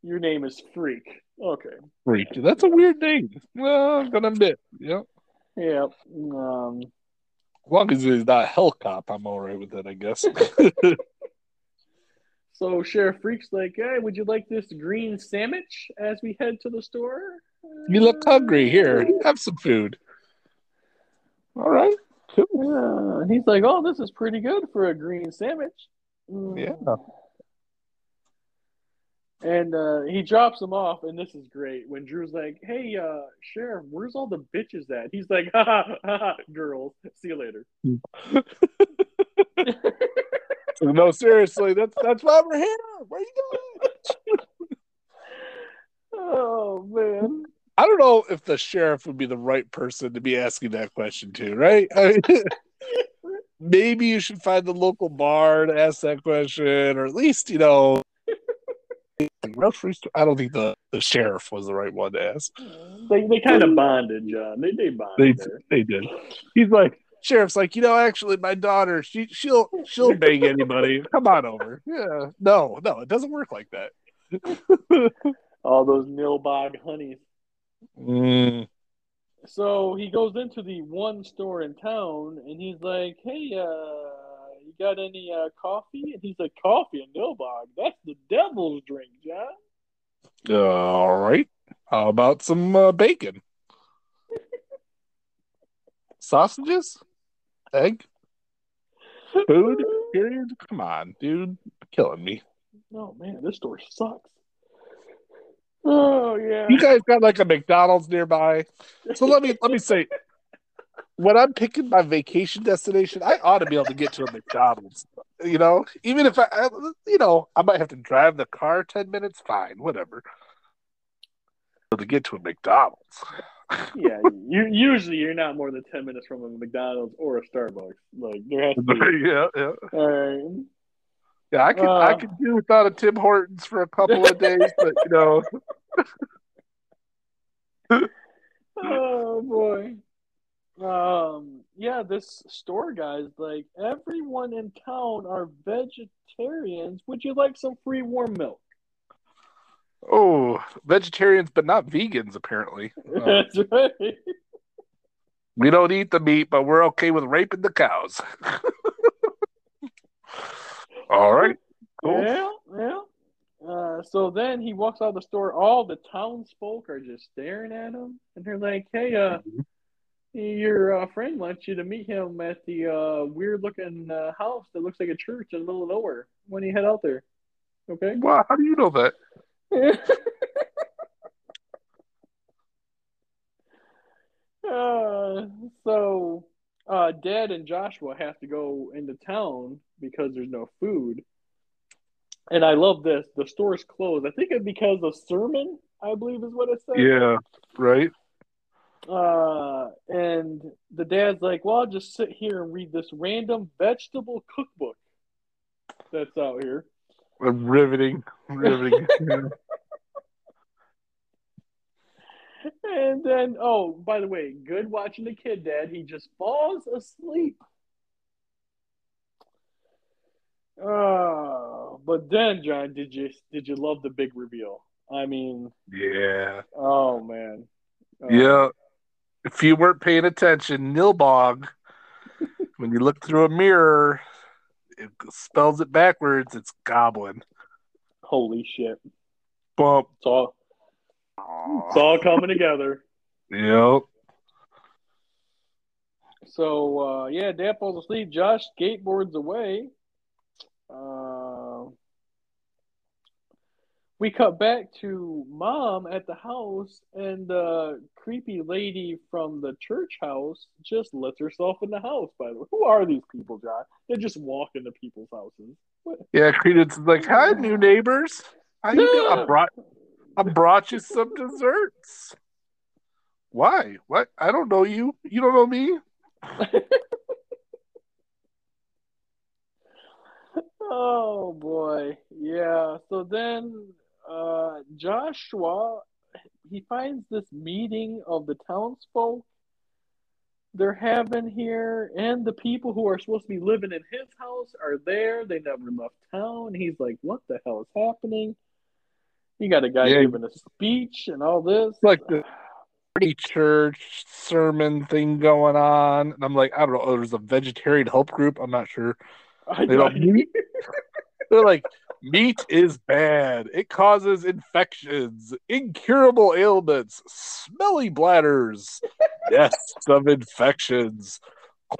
Speaker 3: your name is Freak. Okay.
Speaker 2: Freak. That's a weird name. Well, I'm gonna admit. Yep.
Speaker 3: Yeah. Um.
Speaker 2: As long as he's not Hell Cop, I'm all right with it, I guess.
Speaker 3: So Sheriff Freak's like, "Hey, would you like this green sandwich as we head to the store?"
Speaker 2: you look hungry. Here, have some food. All right. Cool.
Speaker 3: Yeah. And he's like, "Oh, this is pretty good for a green sandwich." Mm.
Speaker 2: Yeah.
Speaker 3: And uh, he drops him off, and this is great. When Drew's like, "Hey, uh, Sheriff, where's all the bitches at?" He's like, "Ha ha ha, ha girls. See you later."
Speaker 2: No, seriously, that's that's why we're here. Where you going?
Speaker 3: oh man.
Speaker 2: I don't know if the sheriff would be the right person to be asking that question to, right? I mean, maybe you should find the local bar to ask that question, or at least, you know. I don't think the, the sheriff was the right one to ask.
Speaker 3: They they kind of bonded, John. They they
Speaker 2: They
Speaker 3: bonded there.
Speaker 2: they did. He's like, sheriff's like, you know, actually, my daughter, she she'll she'll bang anybody. Come on over. Yeah, no, no, it doesn't work like that.
Speaker 3: All those Nilbog honeys.
Speaker 2: Mm.
Speaker 3: So he goes into the one store in town and he's like, Hey, uh, you got any uh, coffee? And he's like, Coffee and Nilbog? That's the devil's drink, John.
Speaker 2: All right. How about some uh, bacon? Sausages? Egg? Food? Period? Come on, dude. Killing me.
Speaker 3: Oh man, this store sucks. Oh yeah.
Speaker 2: You guys got like a McDonald's nearby. So let me let me say when I'm picking my vacation destination, I ought to be able to get to a McDonald's. You know, even if I, I you know, I might have to drive the car 10 minutes, fine, whatever. To get to a McDonald's.
Speaker 3: Yeah, you usually you're not more than ten minutes from a McDonald's or a Starbucks. Like there has to be.
Speaker 2: yeah, yeah.
Speaker 3: All right.
Speaker 2: Yeah, I could I
Speaker 3: Uh.
Speaker 2: could do without a Tim Hortons for a couple of days, but you know,
Speaker 3: Oh boy. Um. Yeah, this store guy's like everyone in town are vegetarians. Would you like some free warm milk?
Speaker 2: Oh, vegetarians, but not vegans. Apparently, Uh,
Speaker 3: That's right.
Speaker 2: we don't eat the meat, but we're okay with raping the cows. All right. Cool.
Speaker 3: Yeah, yeah. Uh, so then he walks out of the store. All the townsfolk are just staring at him, and they're like, "Hey, uh, your uh, friend wants you to meet him at the uh, weird-looking uh, house that looks like a church in the middle of nowhere. When you head out there, okay?"
Speaker 2: Wow, how do you know that?
Speaker 3: uh, so, uh, Dad and Joshua have to go into town because there's no food. And I love this. The store's closed. I think it's because of sermon, I believe is what it said.
Speaker 2: Yeah, right.
Speaker 3: Uh, and the dad's like, "Well, I'll just sit here and read this random vegetable cookbook that's out here."
Speaker 2: Riveting, riveting.
Speaker 3: And then, oh, by the way, good watching the kid, Dad. He just falls asleep. Uh, but then, John, did you did you love the big reveal? I mean,
Speaker 2: Yeah.
Speaker 3: oh man, Uh,
Speaker 2: Yeah. If you weren't paying attention, Nilbog, when you look through a mirror, it spells it backwards. It's goblin.
Speaker 3: holy shit!
Speaker 2: Bump.
Speaker 3: It's all it's all coming together.
Speaker 2: Yep.
Speaker 3: So uh, yeah, Dad falls asleep. Josh skateboards away. Uh, we cut back to mom at the house, and the creepy lady from the church house just lets herself in the house. By the way, who are these people, John? They just walk into people's houses. What?
Speaker 2: Yeah, Creedence is like, hi, new neighbors. How you doing? I brought, I brought you some desserts. Why? What? I don't know you. You don't know me.
Speaker 3: Oh boy, yeah. So then, Joshua he finds this meeting of the townsfolk they're having here, and the people who are supposed to be living in his house are there. They never left town. He's like, "What the hell is happening?" You got a guy
Speaker 2: Yeah.
Speaker 3: giving a speech and all this.
Speaker 2: Like the pretty church sermon thing going on. And I'm like, I don't know. There's a vegetarian help group. I'm not sure.
Speaker 3: I
Speaker 2: They don't. They're like, meat is bad. It causes infections, incurable ailments, smelly bladders, nests of infections,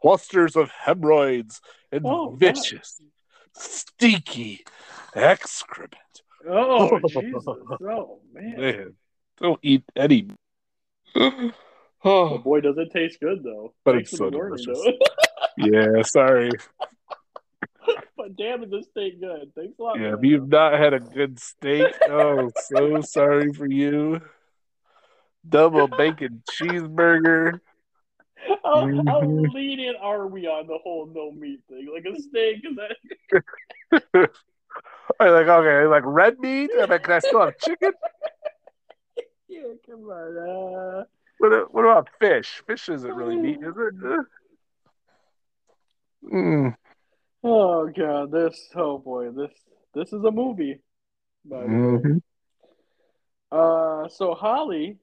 Speaker 2: clusters of hemorrhoids, and
Speaker 3: Oh, God.
Speaker 2: vicious, stinky excrement.
Speaker 3: Oh Jesus! Oh man.
Speaker 2: Man, don't eat any.
Speaker 3: Oh
Speaker 2: oh,
Speaker 3: boy, does it taste good though.
Speaker 2: But
Speaker 3: Thanks
Speaker 2: it's so
Speaker 3: warning,
Speaker 2: delicious. yeah, sorry.
Speaker 3: But damn, it, this steak good. Thanks a lot.
Speaker 2: Yeah, if you've not had a good steak, oh, so sorry for you. Double bacon cheeseburger.
Speaker 3: How, how
Speaker 2: Mhm.
Speaker 3: lenient are we on the whole no meat thing? Like a steak is that?
Speaker 2: I'm like, okay, like red meat. I mean, can I still have chicken?
Speaker 3: Yeah, come on. Uh,
Speaker 2: What, what about fish? Fish isn't really meat, is it? Uh, Mm.
Speaker 3: Oh god, this. Oh boy, this. This is a movie. By the way.
Speaker 2: Mhm.
Speaker 3: Uh, so Holly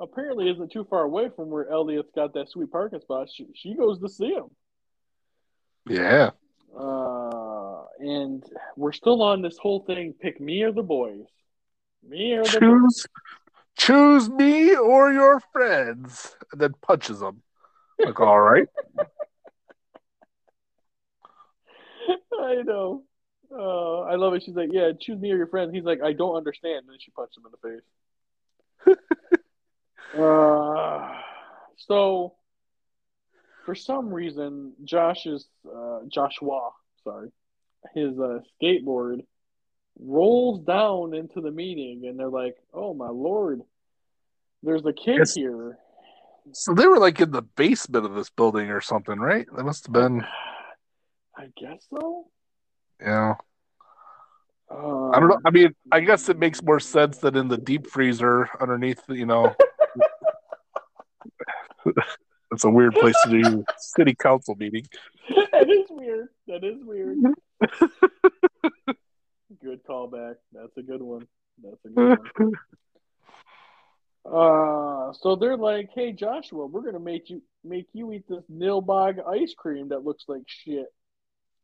Speaker 3: apparently isn't too far away from where Elliot's got that sweet parking spot. She, she goes to see him.
Speaker 2: Yeah.
Speaker 3: Uh, and we're still on this whole thing. Pick me or the boys. Me or the boys.
Speaker 2: Choose, choose me or your friends, and then punches them. Like, all right.
Speaker 3: I know. Uh, I love it. She's like, "Yeah, choose me or your friends." He's like, "I don't understand." And then she punched him in the face. uh, so, for some reason, Josh's uh, Joshua, sorry, his uh, skateboard rolls down into the meeting, and they're like, "Oh my lord, there's a kid
Speaker 2: Yes.
Speaker 3: here."
Speaker 2: So they were like in the basement of this building or something, right? That must have been,
Speaker 3: I guess so.
Speaker 2: yeah.
Speaker 3: Um,
Speaker 2: I don't know. I mean, I guess it makes more sense than in the deep freezer underneath, you know. That's a weird place to do city council meeting.
Speaker 3: that is weird. That is weird. good callback. That's a good one. That's a good one. Uh, so they're like, "Hey Joshua, we're gonna make you make you eat this Nilbog ice cream that looks like shit."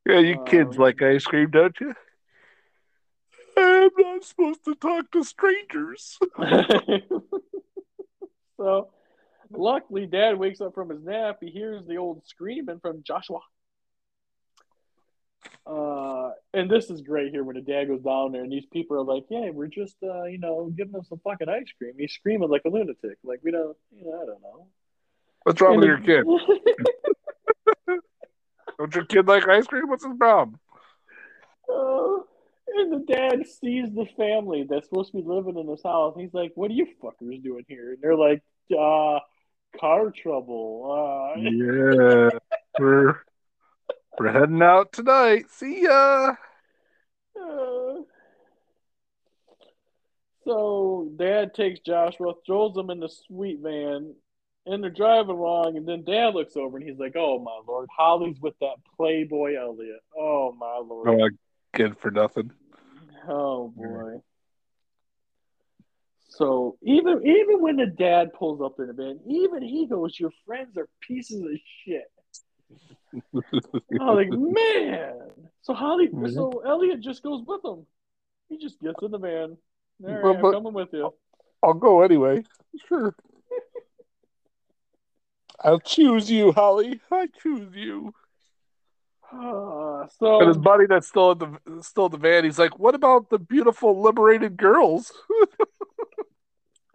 Speaker 2: Yeah, you kids
Speaker 3: Um,
Speaker 2: like ice cream, don't you? I'm not supposed to talk to strangers.
Speaker 3: so, luckily, Dad wakes up from his nap. He hears the old screaming from Joshua. Uh, and this is great here when the dad goes down there, and these people are like, "Yeah, we're just, uh, you know, giving them some fucking ice cream." He's screaming like a lunatic, like we don't, you know, I don't know.
Speaker 2: What's wrong
Speaker 3: And
Speaker 2: with your kid? Don't your kid like ice cream? What's his problem?
Speaker 3: Oh, and the dad sees the family that's supposed to be living in this house. He's like, "What are you fuckers doing here?" And they're like, "Uh, car trouble." Uh,
Speaker 2: Yeah, we're we're heading out tonight. See ya.
Speaker 3: uh. So dad takes Joshua, throws him in the sweet van, and they're driving along. And then dad looks over and he's like, "Oh my lord, Holly's with that playboy Elliot. Oh my lord."
Speaker 2: Oh, kid for nothing.
Speaker 3: Oh boy. So even even when the dad pulls up in the van, even he goes, "Your friends are pieces of shit." I'm like, man. So Holly,
Speaker 2: Mhm.
Speaker 3: so Elliot just goes with him. He just gets in the van. All right,
Speaker 2: Well,
Speaker 3: I'm
Speaker 2: but-
Speaker 3: coming with you.
Speaker 2: I'll go anyway. Sure. I'll choose you, Holly. I choose you.
Speaker 3: Uh,
Speaker 2: And his buddy that's still in the still in the van, he's like, "What about the beautiful liberated girls?"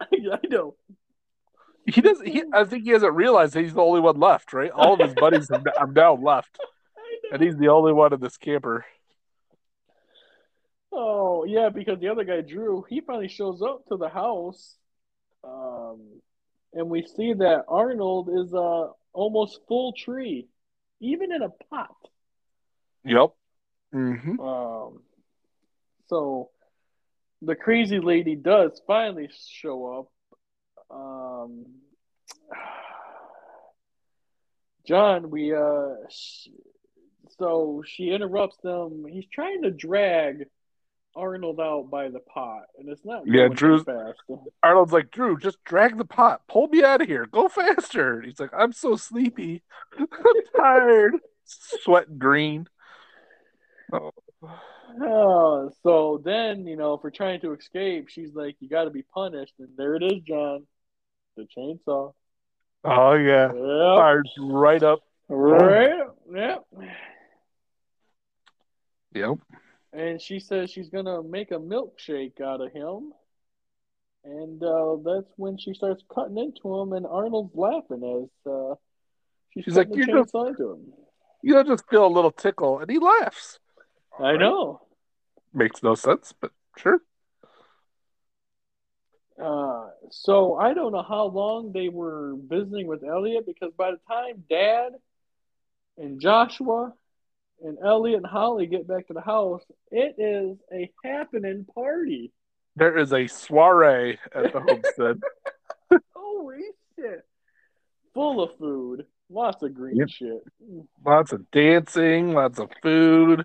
Speaker 3: I know.
Speaker 2: he doesn't. He, I think he hasn't realized that he's the only one left. Right? All of his buddies have, have now left, and he's the only one in this camper.
Speaker 3: Oh yeah, because the other guy Drew, he finally shows up to the house, um, and we see that Arnold is a almost full tree, even in a pot.
Speaker 2: Yep. Mm-hmm.
Speaker 3: Um, so the crazy lady does finally show up. Um, John, we uh, sh- so she interrupts them. He's trying to drag Arnold out by the pot, and it's not
Speaker 2: Yeah, Drew's-
Speaker 3: fast.
Speaker 2: Arnold's like, Drew, just drag the pot. Pull me out of here. Go faster. He's like, I'm so sleepy. I'm tired. Sweat green. Oh.
Speaker 3: Oh, so then you know, for trying to escape, she's like, "You got to be punished," and there it is, John, the chainsaw.
Speaker 2: Oh yeah.
Speaker 3: Yep.
Speaker 2: Fired right up.
Speaker 3: Right. Yep.
Speaker 2: Yep.
Speaker 3: And she says she's gonna make a milkshake out of him. And uh, that's when she starts cutting into him, and Arnold's laughing as uh, she's,
Speaker 2: She's like, "You're just-
Speaker 3: into him.
Speaker 2: You just feel a little tickle, and he laughs.
Speaker 3: I know.
Speaker 2: Makes no sense, but sure.
Speaker 3: Uh, so I don't know how long they were visiting with Elliot because by the time Dad and Joshua and Elliot and Holly get back to the house, it is a happening party.
Speaker 2: There is a soiree at the homestead.
Speaker 3: Holy shit! Full of food, lots of green
Speaker 2: Yep.
Speaker 3: shit.
Speaker 2: lots of dancing, lots of food.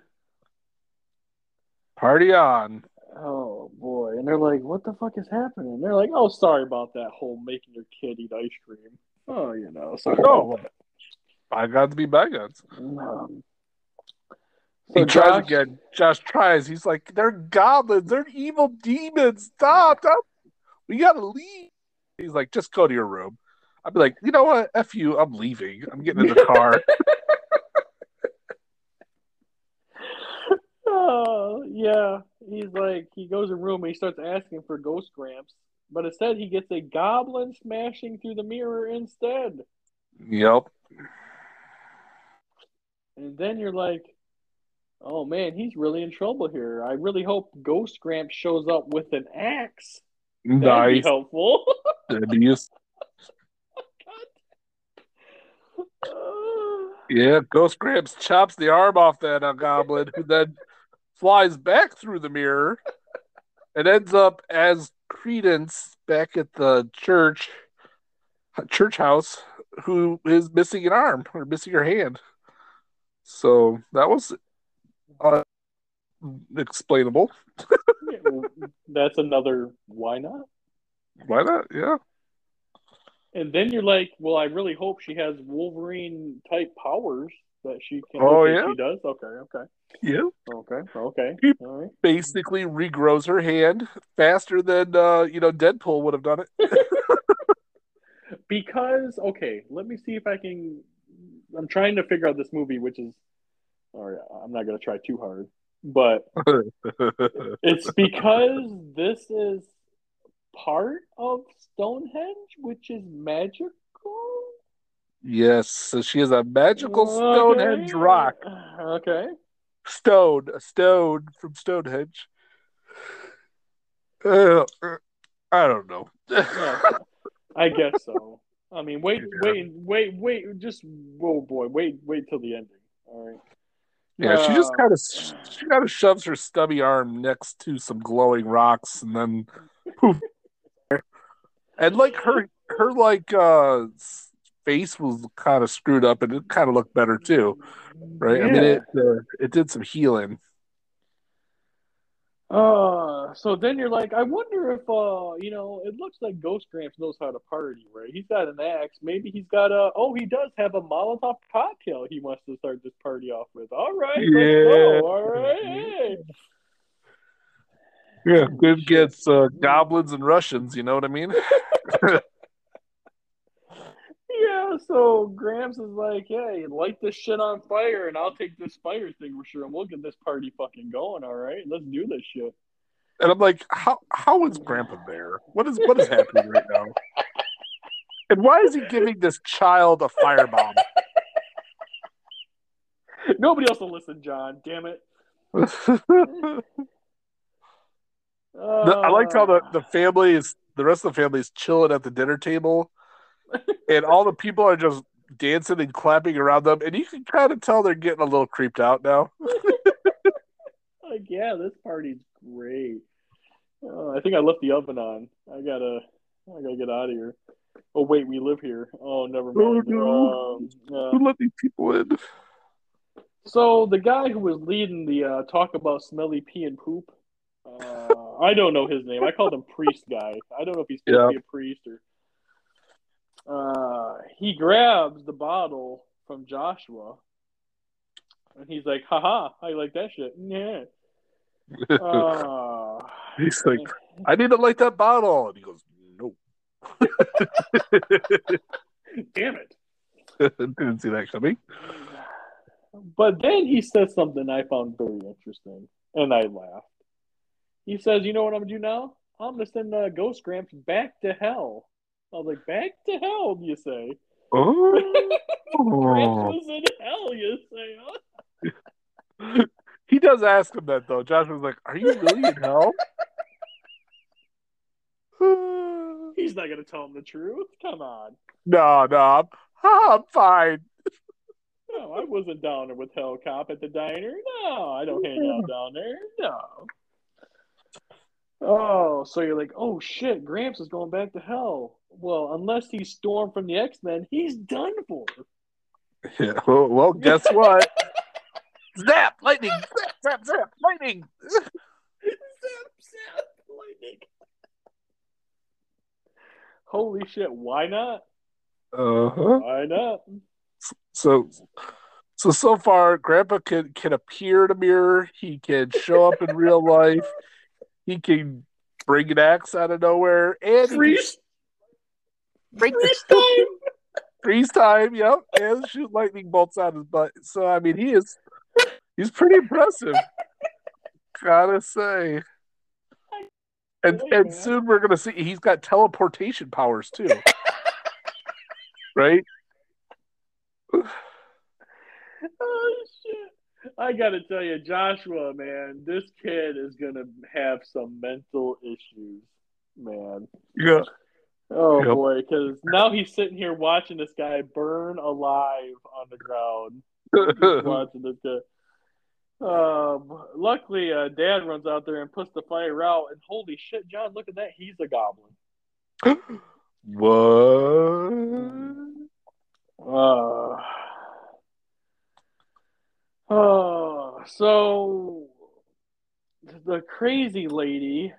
Speaker 2: Party on.
Speaker 3: Oh boy! And they're like, "What the fuck is happening?" And they're like, "Oh, sorry about that whole making your kid eat ice cream." Oh, you know, sorry.
Speaker 2: Oh,
Speaker 3: about that.
Speaker 2: bygones be bygones.
Speaker 3: Um,
Speaker 2: He
Speaker 3: so
Speaker 2: tries
Speaker 3: Josh-
Speaker 2: again. Josh tries. He's like, they're goblins. They're evil demons. Stop. stop. We gotta leave. He's like, just go to your room. I'd be like, you know what? F you. I'm leaving. I'm getting in the car.
Speaker 3: Oh, yeah. He's like, he goes in a room and he starts asking for Ghost Gramps, but instead he gets a goblin smashing through the mirror instead.
Speaker 2: yep.
Speaker 3: And then you're like, oh man, he's really in trouble here. I really hope Ghost Gramps shows up with an axe. That'd be
Speaker 2: Nice.
Speaker 3: helpful.
Speaker 2: That'd be use-
Speaker 3: Uh,
Speaker 2: Yeah, Ghost Gramps chops the arm off that uh, goblin, who then flies back through the mirror and ends up as Creedence back at the church church house, who is missing an arm or missing her hand. So that was uh, explainable.
Speaker 3: That's another why not?
Speaker 2: Why not? Yeah.
Speaker 3: And then you're like, well, I really hope she has Wolverine type powers. that she can.
Speaker 2: Oh, yeah?
Speaker 3: she does. Okay, okay,
Speaker 2: Yeah.
Speaker 3: okay, okay.
Speaker 2: He-
Speaker 3: All right.
Speaker 2: Basically regrows her hand faster than uh, you know Deadpool would have done it.
Speaker 3: Because okay, let me see if I can. I'm trying to figure out this movie, which is, right. I'm not gonna try too hard, but it's because this is part of Stonehenge, which is magical.
Speaker 2: yes, so she is a magical Stonehenge
Speaker 3: Okay.
Speaker 2: rock.
Speaker 3: Okay.
Speaker 2: Stone, a stone from Stonehenge. Uh, I don't know.
Speaker 3: Yeah, I guess so. I mean, wait,
Speaker 2: Yeah.
Speaker 3: wait, wait, wait. Just oh boy, wait, wait till the ending. All right.
Speaker 2: Yeah, she just
Speaker 3: Uh,
Speaker 2: kind of she kind of shoves her stubby arm next to some glowing rocks, and then poof. And like her her like uh face was kind of screwed up, and it kind of looked better too, right? I mean, it uh, it did some healing.
Speaker 3: Uh, so then you're like, I wonder if, uh, you know, it looks like Ghost Gramps knows how to party, right? He's got an axe. Maybe he's got a, oh, he does have a Molotov cocktail he wants to start this party off with. All right, let's
Speaker 2: Yeah.
Speaker 3: go. All right.
Speaker 2: Yeah, good gets uh, goblins and Russians. You know what I mean?
Speaker 3: So Gramps is like, hey, light this shit on fire and I'll take this fire extinguisher and we'll get this party fucking going, all right? Let's do this shit.
Speaker 2: And I'm like, how how is Grandpa there? What is what is happening right now? And why is he giving this child a firebomb?
Speaker 3: Nobody else will listen, John. Damn it.
Speaker 2: I liked how the, the uh. family is the rest of the family is chilling at the dinner table, and all the people are just dancing and clapping around them, and you can kind of tell they're getting a little creeped out now.
Speaker 3: like, yeah, this party's great. Oh, I think I left the oven on. I gotta, I gotta get out of here. Oh wait, we live here. Oh, never mind.
Speaker 2: no.
Speaker 3: Um, uh,
Speaker 2: Who let these people in?
Speaker 3: so the guy who was leading the uh, talk about smelly pee and poop. Uh, I don't know his name. I called him Priest Guy. I don't know if he's supposed
Speaker 2: Yeah.
Speaker 3: to be a priest or. Uh, he grabs the bottle from Joshua, and he's like, "Haha, I like that shit." Yeah. Uh,
Speaker 2: He's like, I need to light that bottle, and he goes, "No."
Speaker 3: damn it.
Speaker 2: Didn't see that coming.
Speaker 3: But then he says something I found very interesting, and I laughed. He says, "You know what I'm gonna do now? I'm gonna send uh, Ghost Gramps back to hell." I was like, "Back to hell?" You say? Gramps
Speaker 2: Oh,
Speaker 3: was in hell. You say?
Speaker 2: He does ask him that though. Josh was like, "Are you really in hell?"
Speaker 3: He's not gonna tell him the truth. Come on.
Speaker 2: no, no, I'm, I'm fine.
Speaker 3: No, I wasn't down there with Hell Cop at the diner. No, I don't hang out down there. No. Oh, so you're like, oh shit, Gramps is going back to hell. Well, unless he's Storm from the X Men, he's done for.
Speaker 2: Yeah, well, well, guess what? zap! Lightning! Zap! Zap! Zap! Lightning!
Speaker 3: zap, zap, lightning. Holy shit, why not?
Speaker 2: Uh huh.
Speaker 3: Why not?
Speaker 2: So, so so far, Grandpa can can appear in a mirror. He can show up in real life. He can bring an axe out of nowhere, and he can
Speaker 3: Freeze, freeze time.
Speaker 2: freeze time. Yep, and shoot lightning bolts out his butt. So I mean, he is he's pretty impressive. Gotta say. And and soon we're gonna see he's got teleportation powers too. right?
Speaker 3: Oh shit! I gotta tell you, Joshua, man, this kid is gonna have some mental issues, man.
Speaker 2: Yeah.
Speaker 3: Oh
Speaker 2: Yep.
Speaker 3: boy, because now he's sitting here watching this guy burn alive on the ground, watching this guy. Um, luckily, uh, Dad runs out there and puts the fire out, and holy shit, John, look at that, he's a goblin.
Speaker 2: what?
Speaker 3: Uh, oh, so the crazy lady,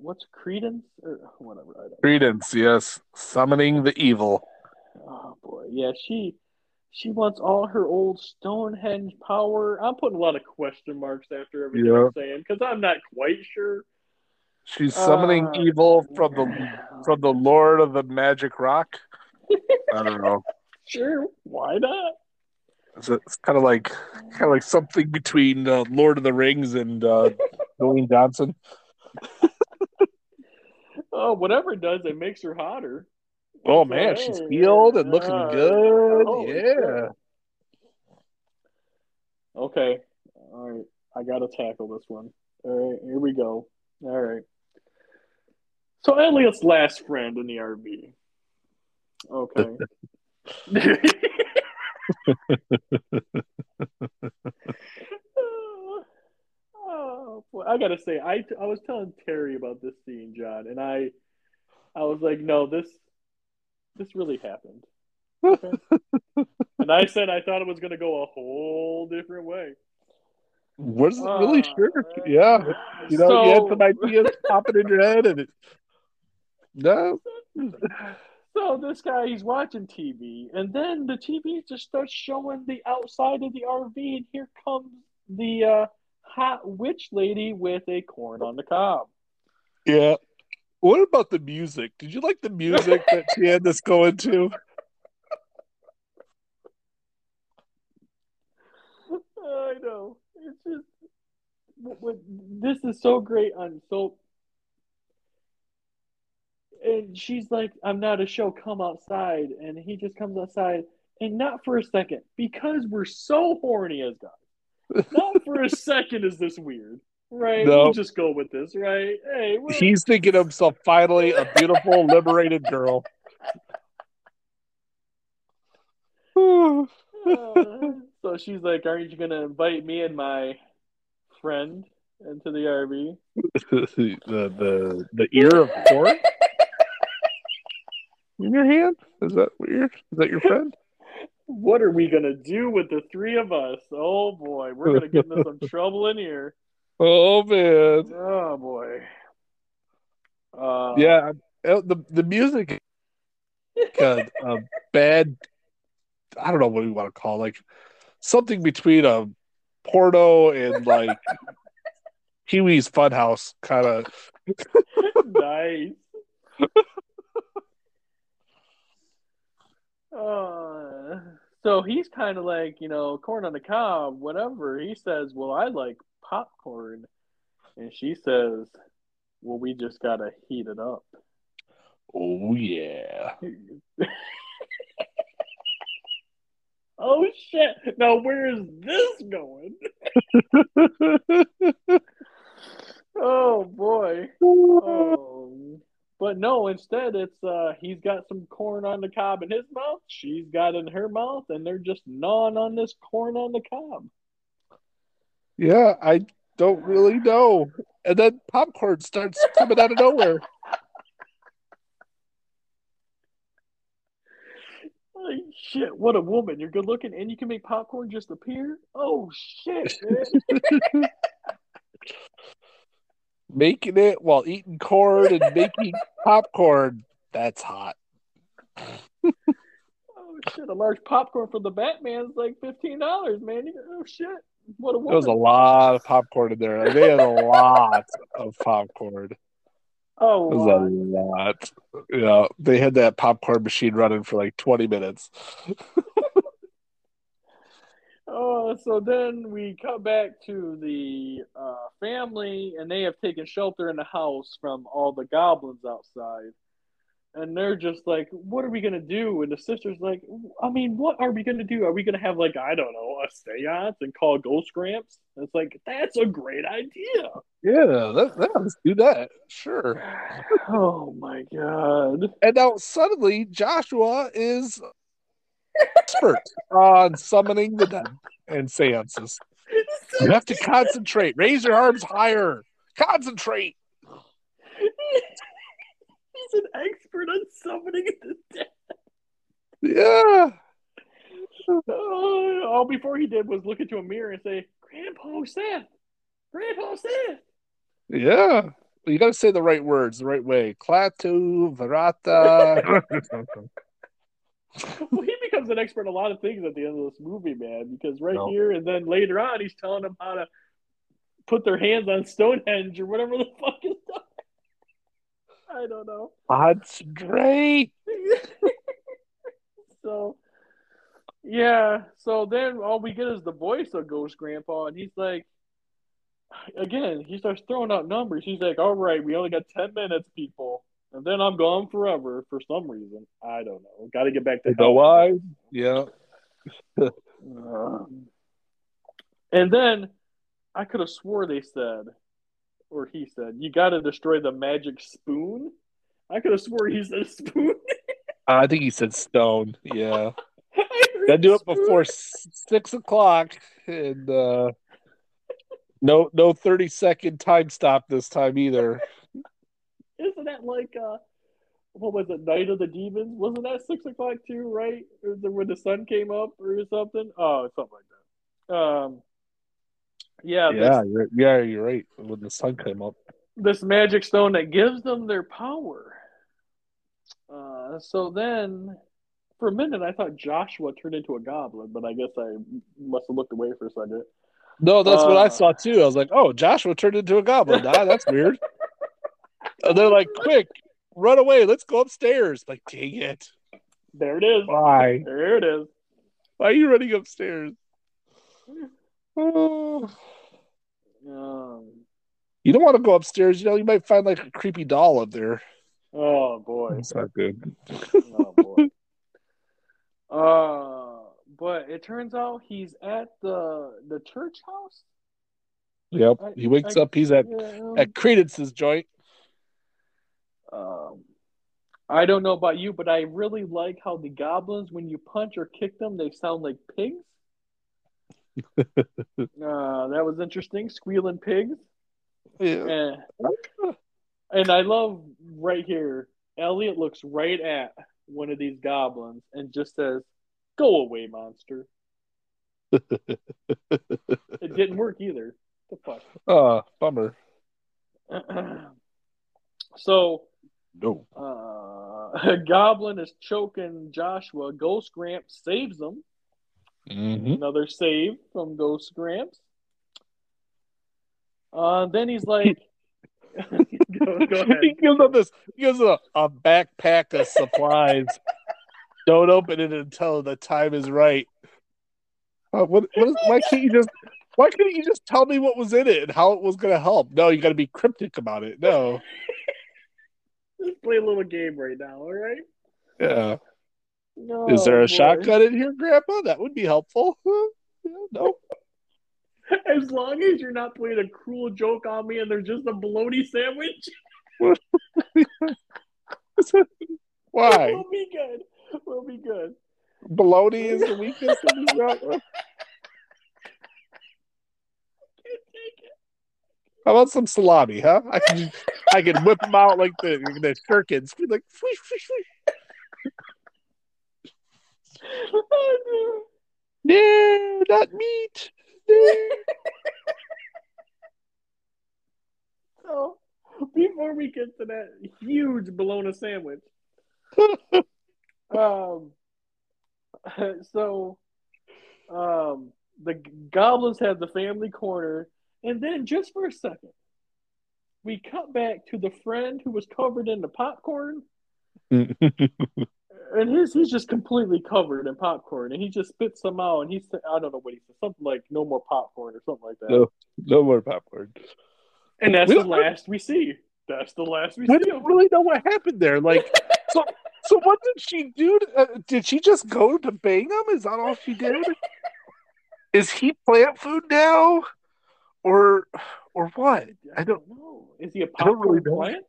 Speaker 3: what's Creedence or whatever? I don't.
Speaker 2: Creedence, yes. Summoning the evil.
Speaker 3: Oh boy, yeah, she She wants all her old Stonehenge power. I'm putting a lot of question marks after everything
Speaker 2: Yeah.
Speaker 3: I'm saying because I'm not quite sure.
Speaker 2: She's summoning
Speaker 3: Uh,
Speaker 2: evil from the from the Lord of the Magic Rock. I don't know.
Speaker 3: Sure, why not?
Speaker 2: It's, it's kind of like kind of like something between uh, Lord of the Rings and uh, Dwayne Johnson.
Speaker 3: Oh, whatever it does, it makes her hotter.
Speaker 2: Oh man, she's healed and looking
Speaker 3: uh,
Speaker 2: good. Yeah.
Speaker 3: Okay, all right. I gotta tackle this one. All right, here we go. All right. So Elliot's last friend in the RV. Okay. oh, boy. I gotta say, I I was telling Terry about this scene, John, and I I was like, no, this this really happened. Okay. and I said I thought it was gonna go a whole different way.
Speaker 2: Wasn't really
Speaker 3: Uh,
Speaker 2: sure. Yeah. You know,
Speaker 3: so,
Speaker 2: you had some ideas popping in your head and it no.
Speaker 3: So this guy, he's watching TV, and then the TV just starts showing the outside of the RV, and here comes the uh, hot witch lady with a corn on the cob.
Speaker 2: Yeah. What about the music? Did you like the music that she had this going to?
Speaker 3: I know. It's just what, what, this is so great on so. And she's like, "I'm not a show. Come outside." And he just comes outside, and not for a second, because we're so horny as guys. Not for a second is this weird, right?
Speaker 2: No.
Speaker 3: We'll just go with this, right? Hey, we're,
Speaker 2: He's thinking of himself finally a beautiful, liberated girl.
Speaker 3: Uh, so she's like, "Aren't you gonna invite me and my friend into the RV?"
Speaker 2: the the the ear of corn in your hand? Is that weird? Is that your friend?
Speaker 3: What are we gonna do with the three of us? Oh boy, we're gonna get into some trouble in here.
Speaker 2: Oh man.
Speaker 3: Oh boy. Uh,
Speaker 2: Yeah, the the music uh, a bad I don't know what we want to call it, like something between a porno and like Pee Wee's Funhouse kind of
Speaker 3: nice. Uh, so he's kind of like, you know, corn on the cob, whatever. He says, Well, I like popcorn. And she says, Well, we just got to heat it up.
Speaker 2: oh yeah.
Speaker 3: oh, shit. Now, where is this going? Oh, boy. Oh. But no, instead it's uh he's got some corn on the cob in his mouth, she's got it in her mouth, and they're just gnawing on this corn on the cob.
Speaker 2: Yeah, I don't really know. And then popcorn starts coming out of nowhere.
Speaker 3: Like, shit, what a woman. You're good looking and you can make popcorn just appear? Oh shit, man.
Speaker 2: Making it while eating corn and making popcorn. That's hot.
Speaker 3: oh shit, a large popcorn for the Batman's like fifteen dollars, man. Oh shit. What a
Speaker 2: There was a lot of popcorn in there. They had a lot of popcorn.
Speaker 3: Oh
Speaker 2: It was
Speaker 3: wow.
Speaker 2: a lot. Yeah, they had that popcorn machine running for like 20 minutes.
Speaker 3: Oh, so then we come back to the uh, family, and they have taken shelter in the house from all the goblins outside. And they're just like, "What are we gonna do?" And the sister's like, "I mean, what are we gonna do? Are we gonna have like I don't know a séance and call Ghost Gramps?" And it's like that's a great idea.
Speaker 2: Yeah, that, that, let's do that. Sure.
Speaker 3: Oh my god!
Speaker 2: And now suddenly Joshua is expert on summoning the dead and seances. You have to concentrate. Raise your arms higher. Concentrate.
Speaker 3: He's an expert on summoning the dead.
Speaker 2: Yeah.
Speaker 3: Oh, all before he did was look into a mirror and say, "Grandpa Seth, Grandpa Seth."
Speaker 2: Yeah. You got to say the right words the right way. Klaatu, Barada.
Speaker 3: well, he becomes an expert in a lot of things at the end of this movie, man. Because right
Speaker 2: No.
Speaker 3: here and then later on, he's telling them how to put their hands on Stonehenge or whatever the fuck is done. I don't know.
Speaker 2: That's great.
Speaker 3: so, yeah. So then all we get is the voice of Ghost Grandpa, and he's like, again, he starts throwing out numbers. He's like, "All right, we only got ten minutes, people." And then I'm gone forever for some reason. I don't know. Got to get back to
Speaker 2: know why? Yeah.
Speaker 3: Um, and then I could have swore they said, or he said, you got to destroy the magic spoon. I could have swore he said spoon.
Speaker 2: I think he said stone. Yeah.
Speaker 3: I
Speaker 2: Gotta do it
Speaker 3: spoon.
Speaker 2: before six o'clock, and uh, no, no thirty second time stop this time either.
Speaker 3: Isn't that like uh, what was it? Night of the Demons? Wasn't that six o'clock too? Right? Or when the sun came up or something? Oh, something like that. Um, yeah,
Speaker 2: Yeah, you're, yeah, you're right. When the sun came up,
Speaker 3: this magic stone that gives them their power. Uh, so then, for a minute, I thought Joshua turned into a goblin, but I guess I must have looked away for a second.
Speaker 2: no, that's what
Speaker 3: Uh.
Speaker 2: I saw too. I was like, oh, Joshua turned into a goblin. Ah, that's weird. and they're like, quick, run away. Let's go upstairs. Like, dang it.
Speaker 3: There it is.
Speaker 2: Why?
Speaker 3: There it is.
Speaker 2: Why are you running upstairs? Oh.
Speaker 3: Um,
Speaker 2: You don't want to go upstairs. You know, you might find like a creepy doll up there.
Speaker 3: oh boy.
Speaker 2: That's not good.
Speaker 3: Oh boy. uh, but it turns out he's at the the church house.
Speaker 2: Yep.
Speaker 3: I-
Speaker 2: He wakes
Speaker 3: I-
Speaker 2: up. He's at
Speaker 3: Yeah.
Speaker 2: at Creedence's joint.
Speaker 3: Um, I don't know about you, but I really like how the goblins, when you punch or kick them, they sound like pigs. uh, that was interesting, squealing pigs.
Speaker 2: Yeah.
Speaker 3: Eh. And I love right here, Elliot looks right at one of these goblins and just says, "Go away, monster." It didn't work either. The fuck.
Speaker 2: Oh, bummer.
Speaker 3: so
Speaker 2: No.
Speaker 3: uh, Goblin is choking Joshua. Ghost Gramps saves him.
Speaker 2: Mm-hmm.
Speaker 3: Another save from Ghost Gramps. Uh, then he's like, go, go ahead.
Speaker 2: he gives them this. He gives a, a backpack of supplies. Don't open it until the time is right. Uh, what, what is, why can't you just? Why couldn't you just tell me what was in it and how it was going to help? No, you got to be cryptic about it. No.
Speaker 3: Let's play a little game right now, all right?
Speaker 2: Yeah.
Speaker 3: No,
Speaker 2: Is there a
Speaker 3: boy.
Speaker 2: shotgun in here, Grandpa? That would be helpful. No.
Speaker 3: As long as you're not playing a cruel joke on me and there's just a bologna sandwich,
Speaker 2: Why?
Speaker 3: we'll be good. We'll be good.
Speaker 2: Bologna is the weakest of this genre?
Speaker 3: Can't take it.
Speaker 2: How about some salami, huh? I can I can whip them out like the the shurikens. Be like.
Speaker 3: Oh,
Speaker 2: no, not meat. No.
Speaker 3: no. So, before we get to that huge bologna sandwich, um, so, um, the goblins have the family corner, and then just for a second, we cut back to the friend who was covered in the popcorn, and his he's just completely covered in popcorn, and he just spits some out, and he said, I don't know what he said, something like "no more popcorn" or something like that,
Speaker 2: No. no more popcorn.
Speaker 3: and that's
Speaker 2: We
Speaker 3: the last we see. That's the last we see.
Speaker 2: We
Speaker 3: don't
Speaker 2: really know what happened there. Like, so so what did she do? To, uh, did she just go to bang him? Is that all she did? Is he plant food now, or or what? I don't.
Speaker 3: know. Is he a
Speaker 2: really
Speaker 3: popcorn
Speaker 2: know.
Speaker 3: plant?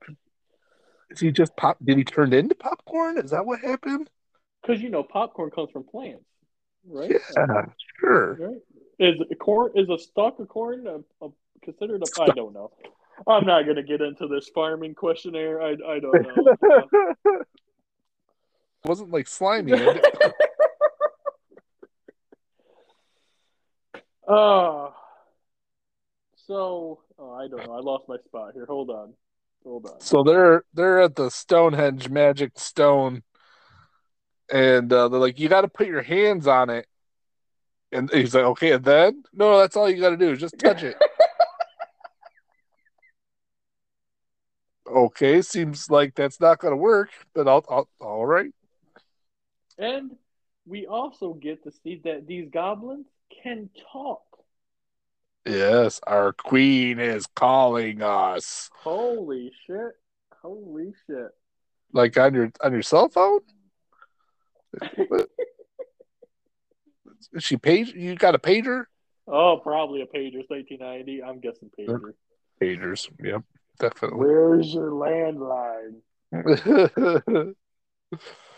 Speaker 2: Is he just pop? Did he turn into popcorn? Is that what happened?
Speaker 3: Because you know popcorn comes from plants, right?
Speaker 2: Yeah, sure.
Speaker 3: Right? Is a corn is a stalk of corn a, a, considered a? I don't know. I'm not gonna get into this farming questionnaire. I I don't know.
Speaker 2: it wasn't like slimy.
Speaker 3: Uh, so oh, I don't know. I lost my spot here. Hold on. Hold on.
Speaker 2: so they're they're at the Stonehenge Magic Stone, and uh, they're like, "You got to put your hands on it." And he's like, "Okay." And then, no, that's all you got to do is just touch it. okay, seems like that's not going to work, but I'll, I'll, all right.
Speaker 3: And we also get to see that these goblins can talk.
Speaker 2: Yes, our queen is calling us.
Speaker 3: Holy shit! Holy shit!
Speaker 2: Like on your on your cell phone? Is she page? You got a pager?
Speaker 3: Oh, probably a pager. It's 1990. I'm guessing pager.
Speaker 2: Pagers. Yep, definitely.
Speaker 3: Where's your landline?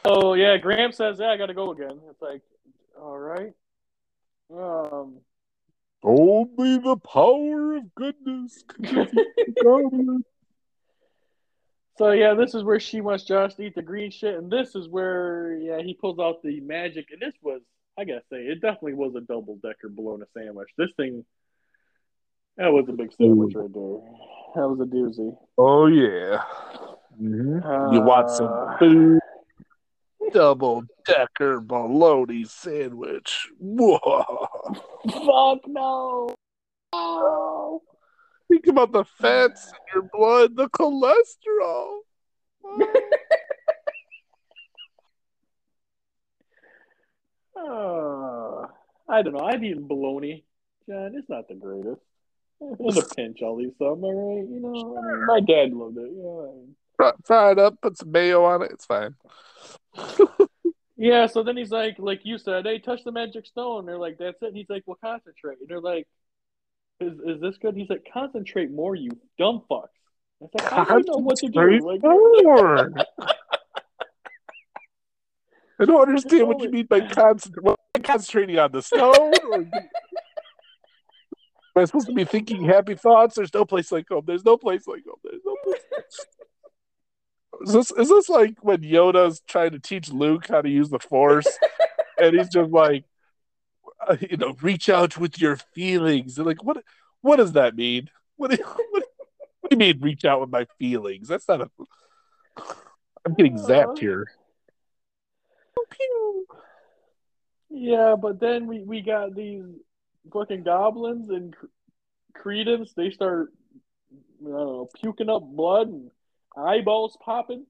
Speaker 3: oh yeah, Graham says, "Yeah, I got to go again." It's like, all right. Um.
Speaker 2: Only the power of goodness
Speaker 3: So yeah, this is where she wants Josh to eat the green shit, and this is where yeah he pulls out the magic, and this was I gotta say it definitely was a double decker bologna sandwich. This thing that was a big sandwich right there. That was a doozy.
Speaker 2: Oh yeah. Mm-hmm. Uh, you want some food? Double decker bologna sandwich. Whoa.
Speaker 3: Fuck no. Oh.
Speaker 2: Think about the fats in your blood, the cholesterol.
Speaker 3: uh, I don't know. I've eaten bologna. John, it's not the greatest. In a pinch, I'll eat some, all right? You know, mean, my dad loved it. You
Speaker 2: know, fry it up, put some mayo on it. It's fine.
Speaker 3: yeah, so then he's like, like you said, hey, touch the magic stone. They're like, that's it. And he's like, well, concentrate. And they're like, is, is this good? He's like, concentrate more, you dumb fucks. I like, I don't know what to do. Like, more.
Speaker 2: I don't understand what you mean by concentrating. concentrating on the stone? Or... Am I supposed to be thinking happy thoughts? There's no place like home. There's no place like home. There's no place. Is this is this like when Yoda's trying to teach Luke how to use the Force, and he's just like, uh, you know, reach out with your feelings. And like, what what does that mean? What do, you, what, what do you mean reach out with my feelings? That's not a. I'm getting zapped here.
Speaker 3: Yeah, but then we, we got these fucking goblins and Creedence. They start, I don't know, puking up blood and eyeballs popping.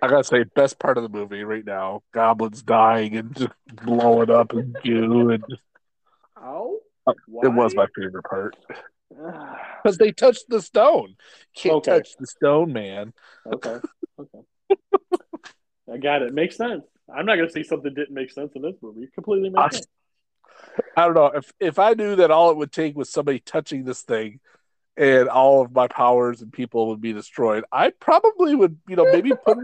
Speaker 2: I gotta say, best part of the movie right now: goblins dying and just blowing up and goo and. Why? Uh, it was my favorite part because they touched the stone. Can't okay. touch the stone, man.
Speaker 3: Okay. Okay. I got it. Makes sense. I'm not gonna say something didn't make sense in this movie. It completely makes I, sense.
Speaker 2: I don't know if if I knew that all it would take was somebody touching this thing and all of my powers and people would be destroyed, I probably would, you know, maybe put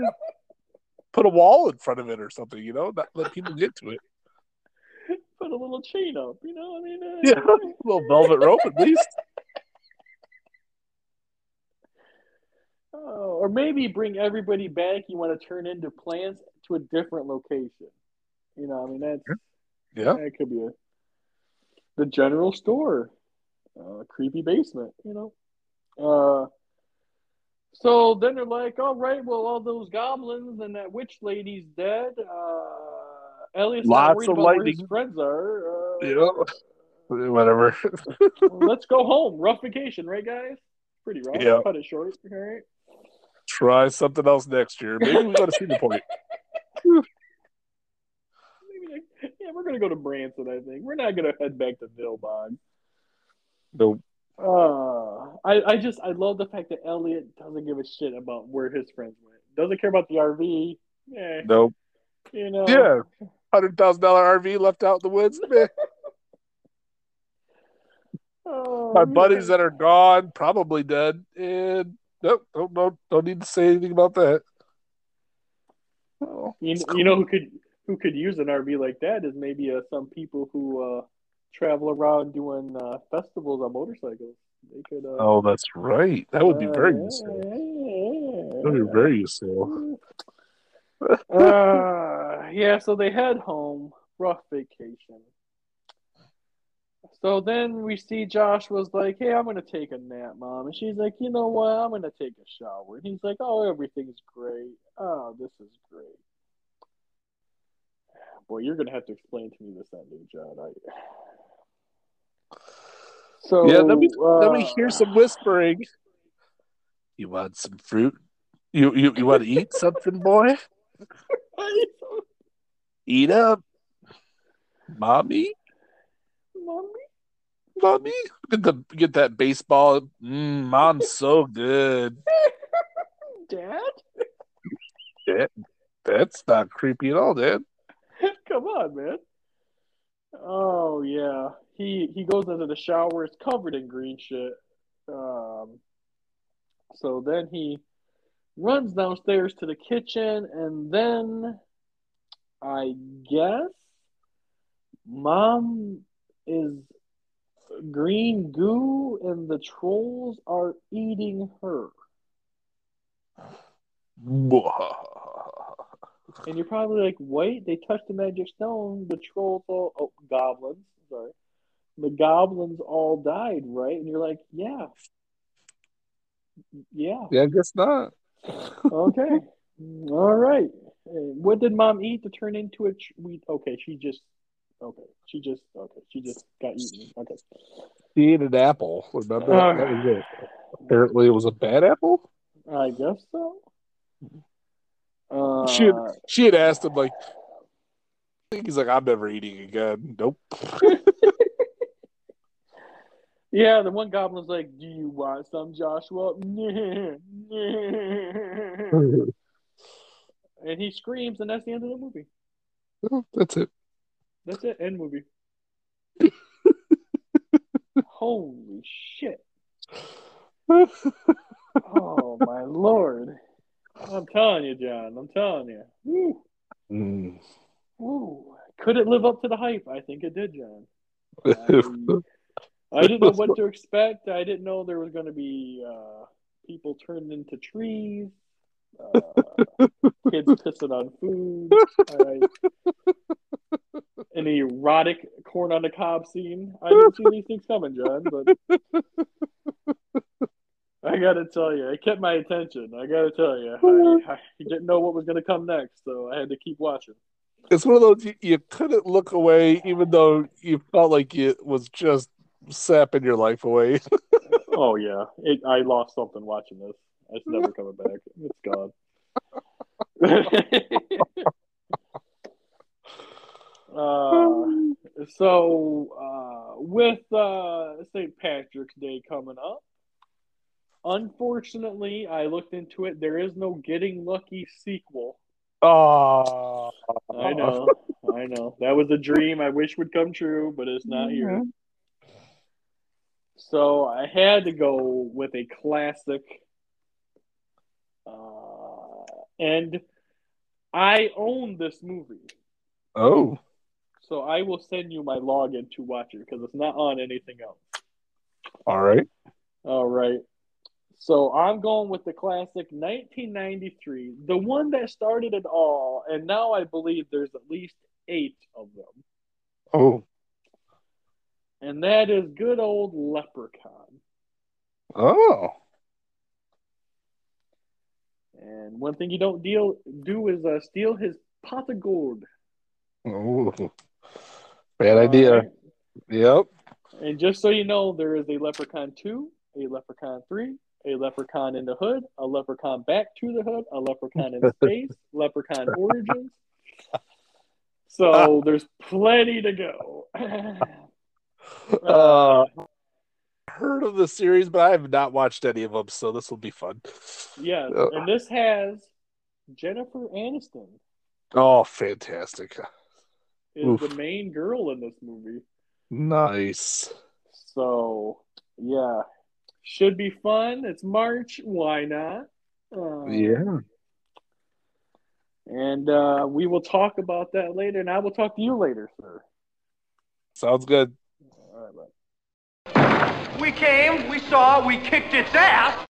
Speaker 2: put a wall in front of it or something, you know, not let people get to it.
Speaker 3: Put a little chain up, you know. I mean, uh,
Speaker 2: yeah, a little velvet rope at least.
Speaker 3: Oh, or maybe bring everybody back. You want to turn into plants to a different location. You know, I mean that's
Speaker 2: yeah,
Speaker 3: that could be a the general store uh, creepy basement, you know. Uh, so then they're like, all right, well, all those goblins and that witch lady's dead. Uh, Elliot's
Speaker 2: Lots of lightning.
Speaker 3: his friends are.
Speaker 2: Uh, yeah, whatever.
Speaker 3: let's go home. Rough vacation, right, guys? Pretty rough. Yeah. Cut it short. All right.
Speaker 2: Try something else next year. Maybe we got to see the point.
Speaker 3: yeah, we're gonna go to Branson. I think we're not gonna head back to Nilbog.
Speaker 2: Nope.
Speaker 3: Uh, I, I just I love the fact that Elliot doesn't give a shit about where his friends went. Doesn't care about the RV. Yeah.
Speaker 2: Nope.
Speaker 3: You know.
Speaker 2: Yeah. Hundred thousand dollar RV left out in the woods. oh, My buddies that are gone, probably dead, and nope, don't don't, don't need to say anything about that.
Speaker 3: Oh, you, cool. you know who could who could use an RV like that is maybe uh, some people who uh, travel around doing uh, festivals on motorcycles. They could. Uh,
Speaker 2: oh, that's right. That would be very useful. That would be very useful.
Speaker 3: uh, yeah, so they head home. Rough vacation. So then we see Josh was like, "Hey, I'm gonna take a nap, mom," and she's like, "You know what? I'm gonna take a shower." And he's like, "Oh, everything's great. Oh, this is great." boy, you're gonna have to explain to me this ending, John. I... So
Speaker 2: Yeah, let me
Speaker 3: uh,
Speaker 2: let me hear some whispering. You want some fruit? You you, you want to eat something, boy? Eat up, mommy,
Speaker 3: Mommy?
Speaker 2: mommy. Get the get that baseball. Mm, mom's so good.
Speaker 3: Dad?
Speaker 2: That, that's not creepy at all, Dad.
Speaker 3: Come on, man. Oh yeah. He he goes into the shower, it's covered in green shit. Um so then he runs downstairs to the kitchen and then I guess mom is green goo and the trolls are eating her. And you're probably like, wait, they touched the magic stone. The trolls all, oh, goblins, sorry. The goblins all died, right? And you're like, yeah. Yeah.
Speaker 2: Yeah, I guess not.
Speaker 3: Okay. all right. What did mom eat to turn into a tr- we okay, she just okay. She just okay, she just got eaten. Okay.
Speaker 2: she ate an apple. Remember?
Speaker 3: Uh,
Speaker 2: that was it. Apparently, it was a bad apple.
Speaker 3: I guess so. Uh,
Speaker 2: She had, she had asked him like, I think he's like, I'm never eating again. Nope.
Speaker 3: Yeah, the one goblin's like, "Do you want some, Joshua?" and he screams, and that's the end of the movie.
Speaker 2: That's it.
Speaker 3: That's it. End movie. Holy shit! Oh my lord! I'm telling you, John. I'm telling you. Woo,
Speaker 2: Mm.
Speaker 3: woo. Could it live up to the hype? I think it did, John. I, I didn't know what to expect. I didn't know there was going to be uh, people turned into trees, uh, kids pissing on food, uh, an erotic corn on the cob scene. I didn't see these things coming, John, but I got to tell you, it kept my attention. I got to tell you, I, I didn't know what was going to come next, so I had to keep watching.
Speaker 2: it's one of those you, you couldn't look away, even though you felt like it was just sapping your life away.
Speaker 3: Oh yeah, it, I lost something watching this. It's never coming back. It's gone. uh, so uh, with uh, St. Patrick's Day coming up, unfortunately, I looked into it. There is no Getting Lucky sequel.
Speaker 2: Oh,
Speaker 3: I know, I know. That was a dream I wish would come true, but it's not here. So I had to go with a classic. Uh, and I own this movie.
Speaker 2: Oh,
Speaker 3: So I will send you my login to watch it because it's not on anything else.
Speaker 2: all right.
Speaker 3: All right. So I'm going with the classic 1993, the one that started it all. And now I believe there's at least eight of them.
Speaker 2: Oh,
Speaker 3: And that is good old Leprechaun.
Speaker 2: oh,
Speaker 3: And one thing you don't deal do is uh, steal his pot of gold.
Speaker 2: oh. Bad idea.
Speaker 3: Right?
Speaker 2: Yep.
Speaker 3: And just so you know, there is a Leprechaun 2, a Leprechaun 3, a Leprechaun in the Hood, a Leprechaun Back to the Hood, a Leprechaun in Space, Leprechaun Origins. So there's plenty to go.
Speaker 2: Uh, heard of the series, but I have not watched any of them, so this will be fun.
Speaker 3: Yeah,
Speaker 2: Uh,
Speaker 3: and this has Jennifer Aniston
Speaker 2: Oh, fantastic!
Speaker 3: is
Speaker 2: Oof.
Speaker 3: the main girl in this movie.
Speaker 2: Nice.
Speaker 3: So yeah, should be fun. It's March. Why not? Uh,
Speaker 2: Yeah.
Speaker 3: And uh, we will talk about that later, and I will talk to you later, sir.
Speaker 2: Sounds good.
Speaker 3: All right.
Speaker 1: We came, we saw, we kicked its ass.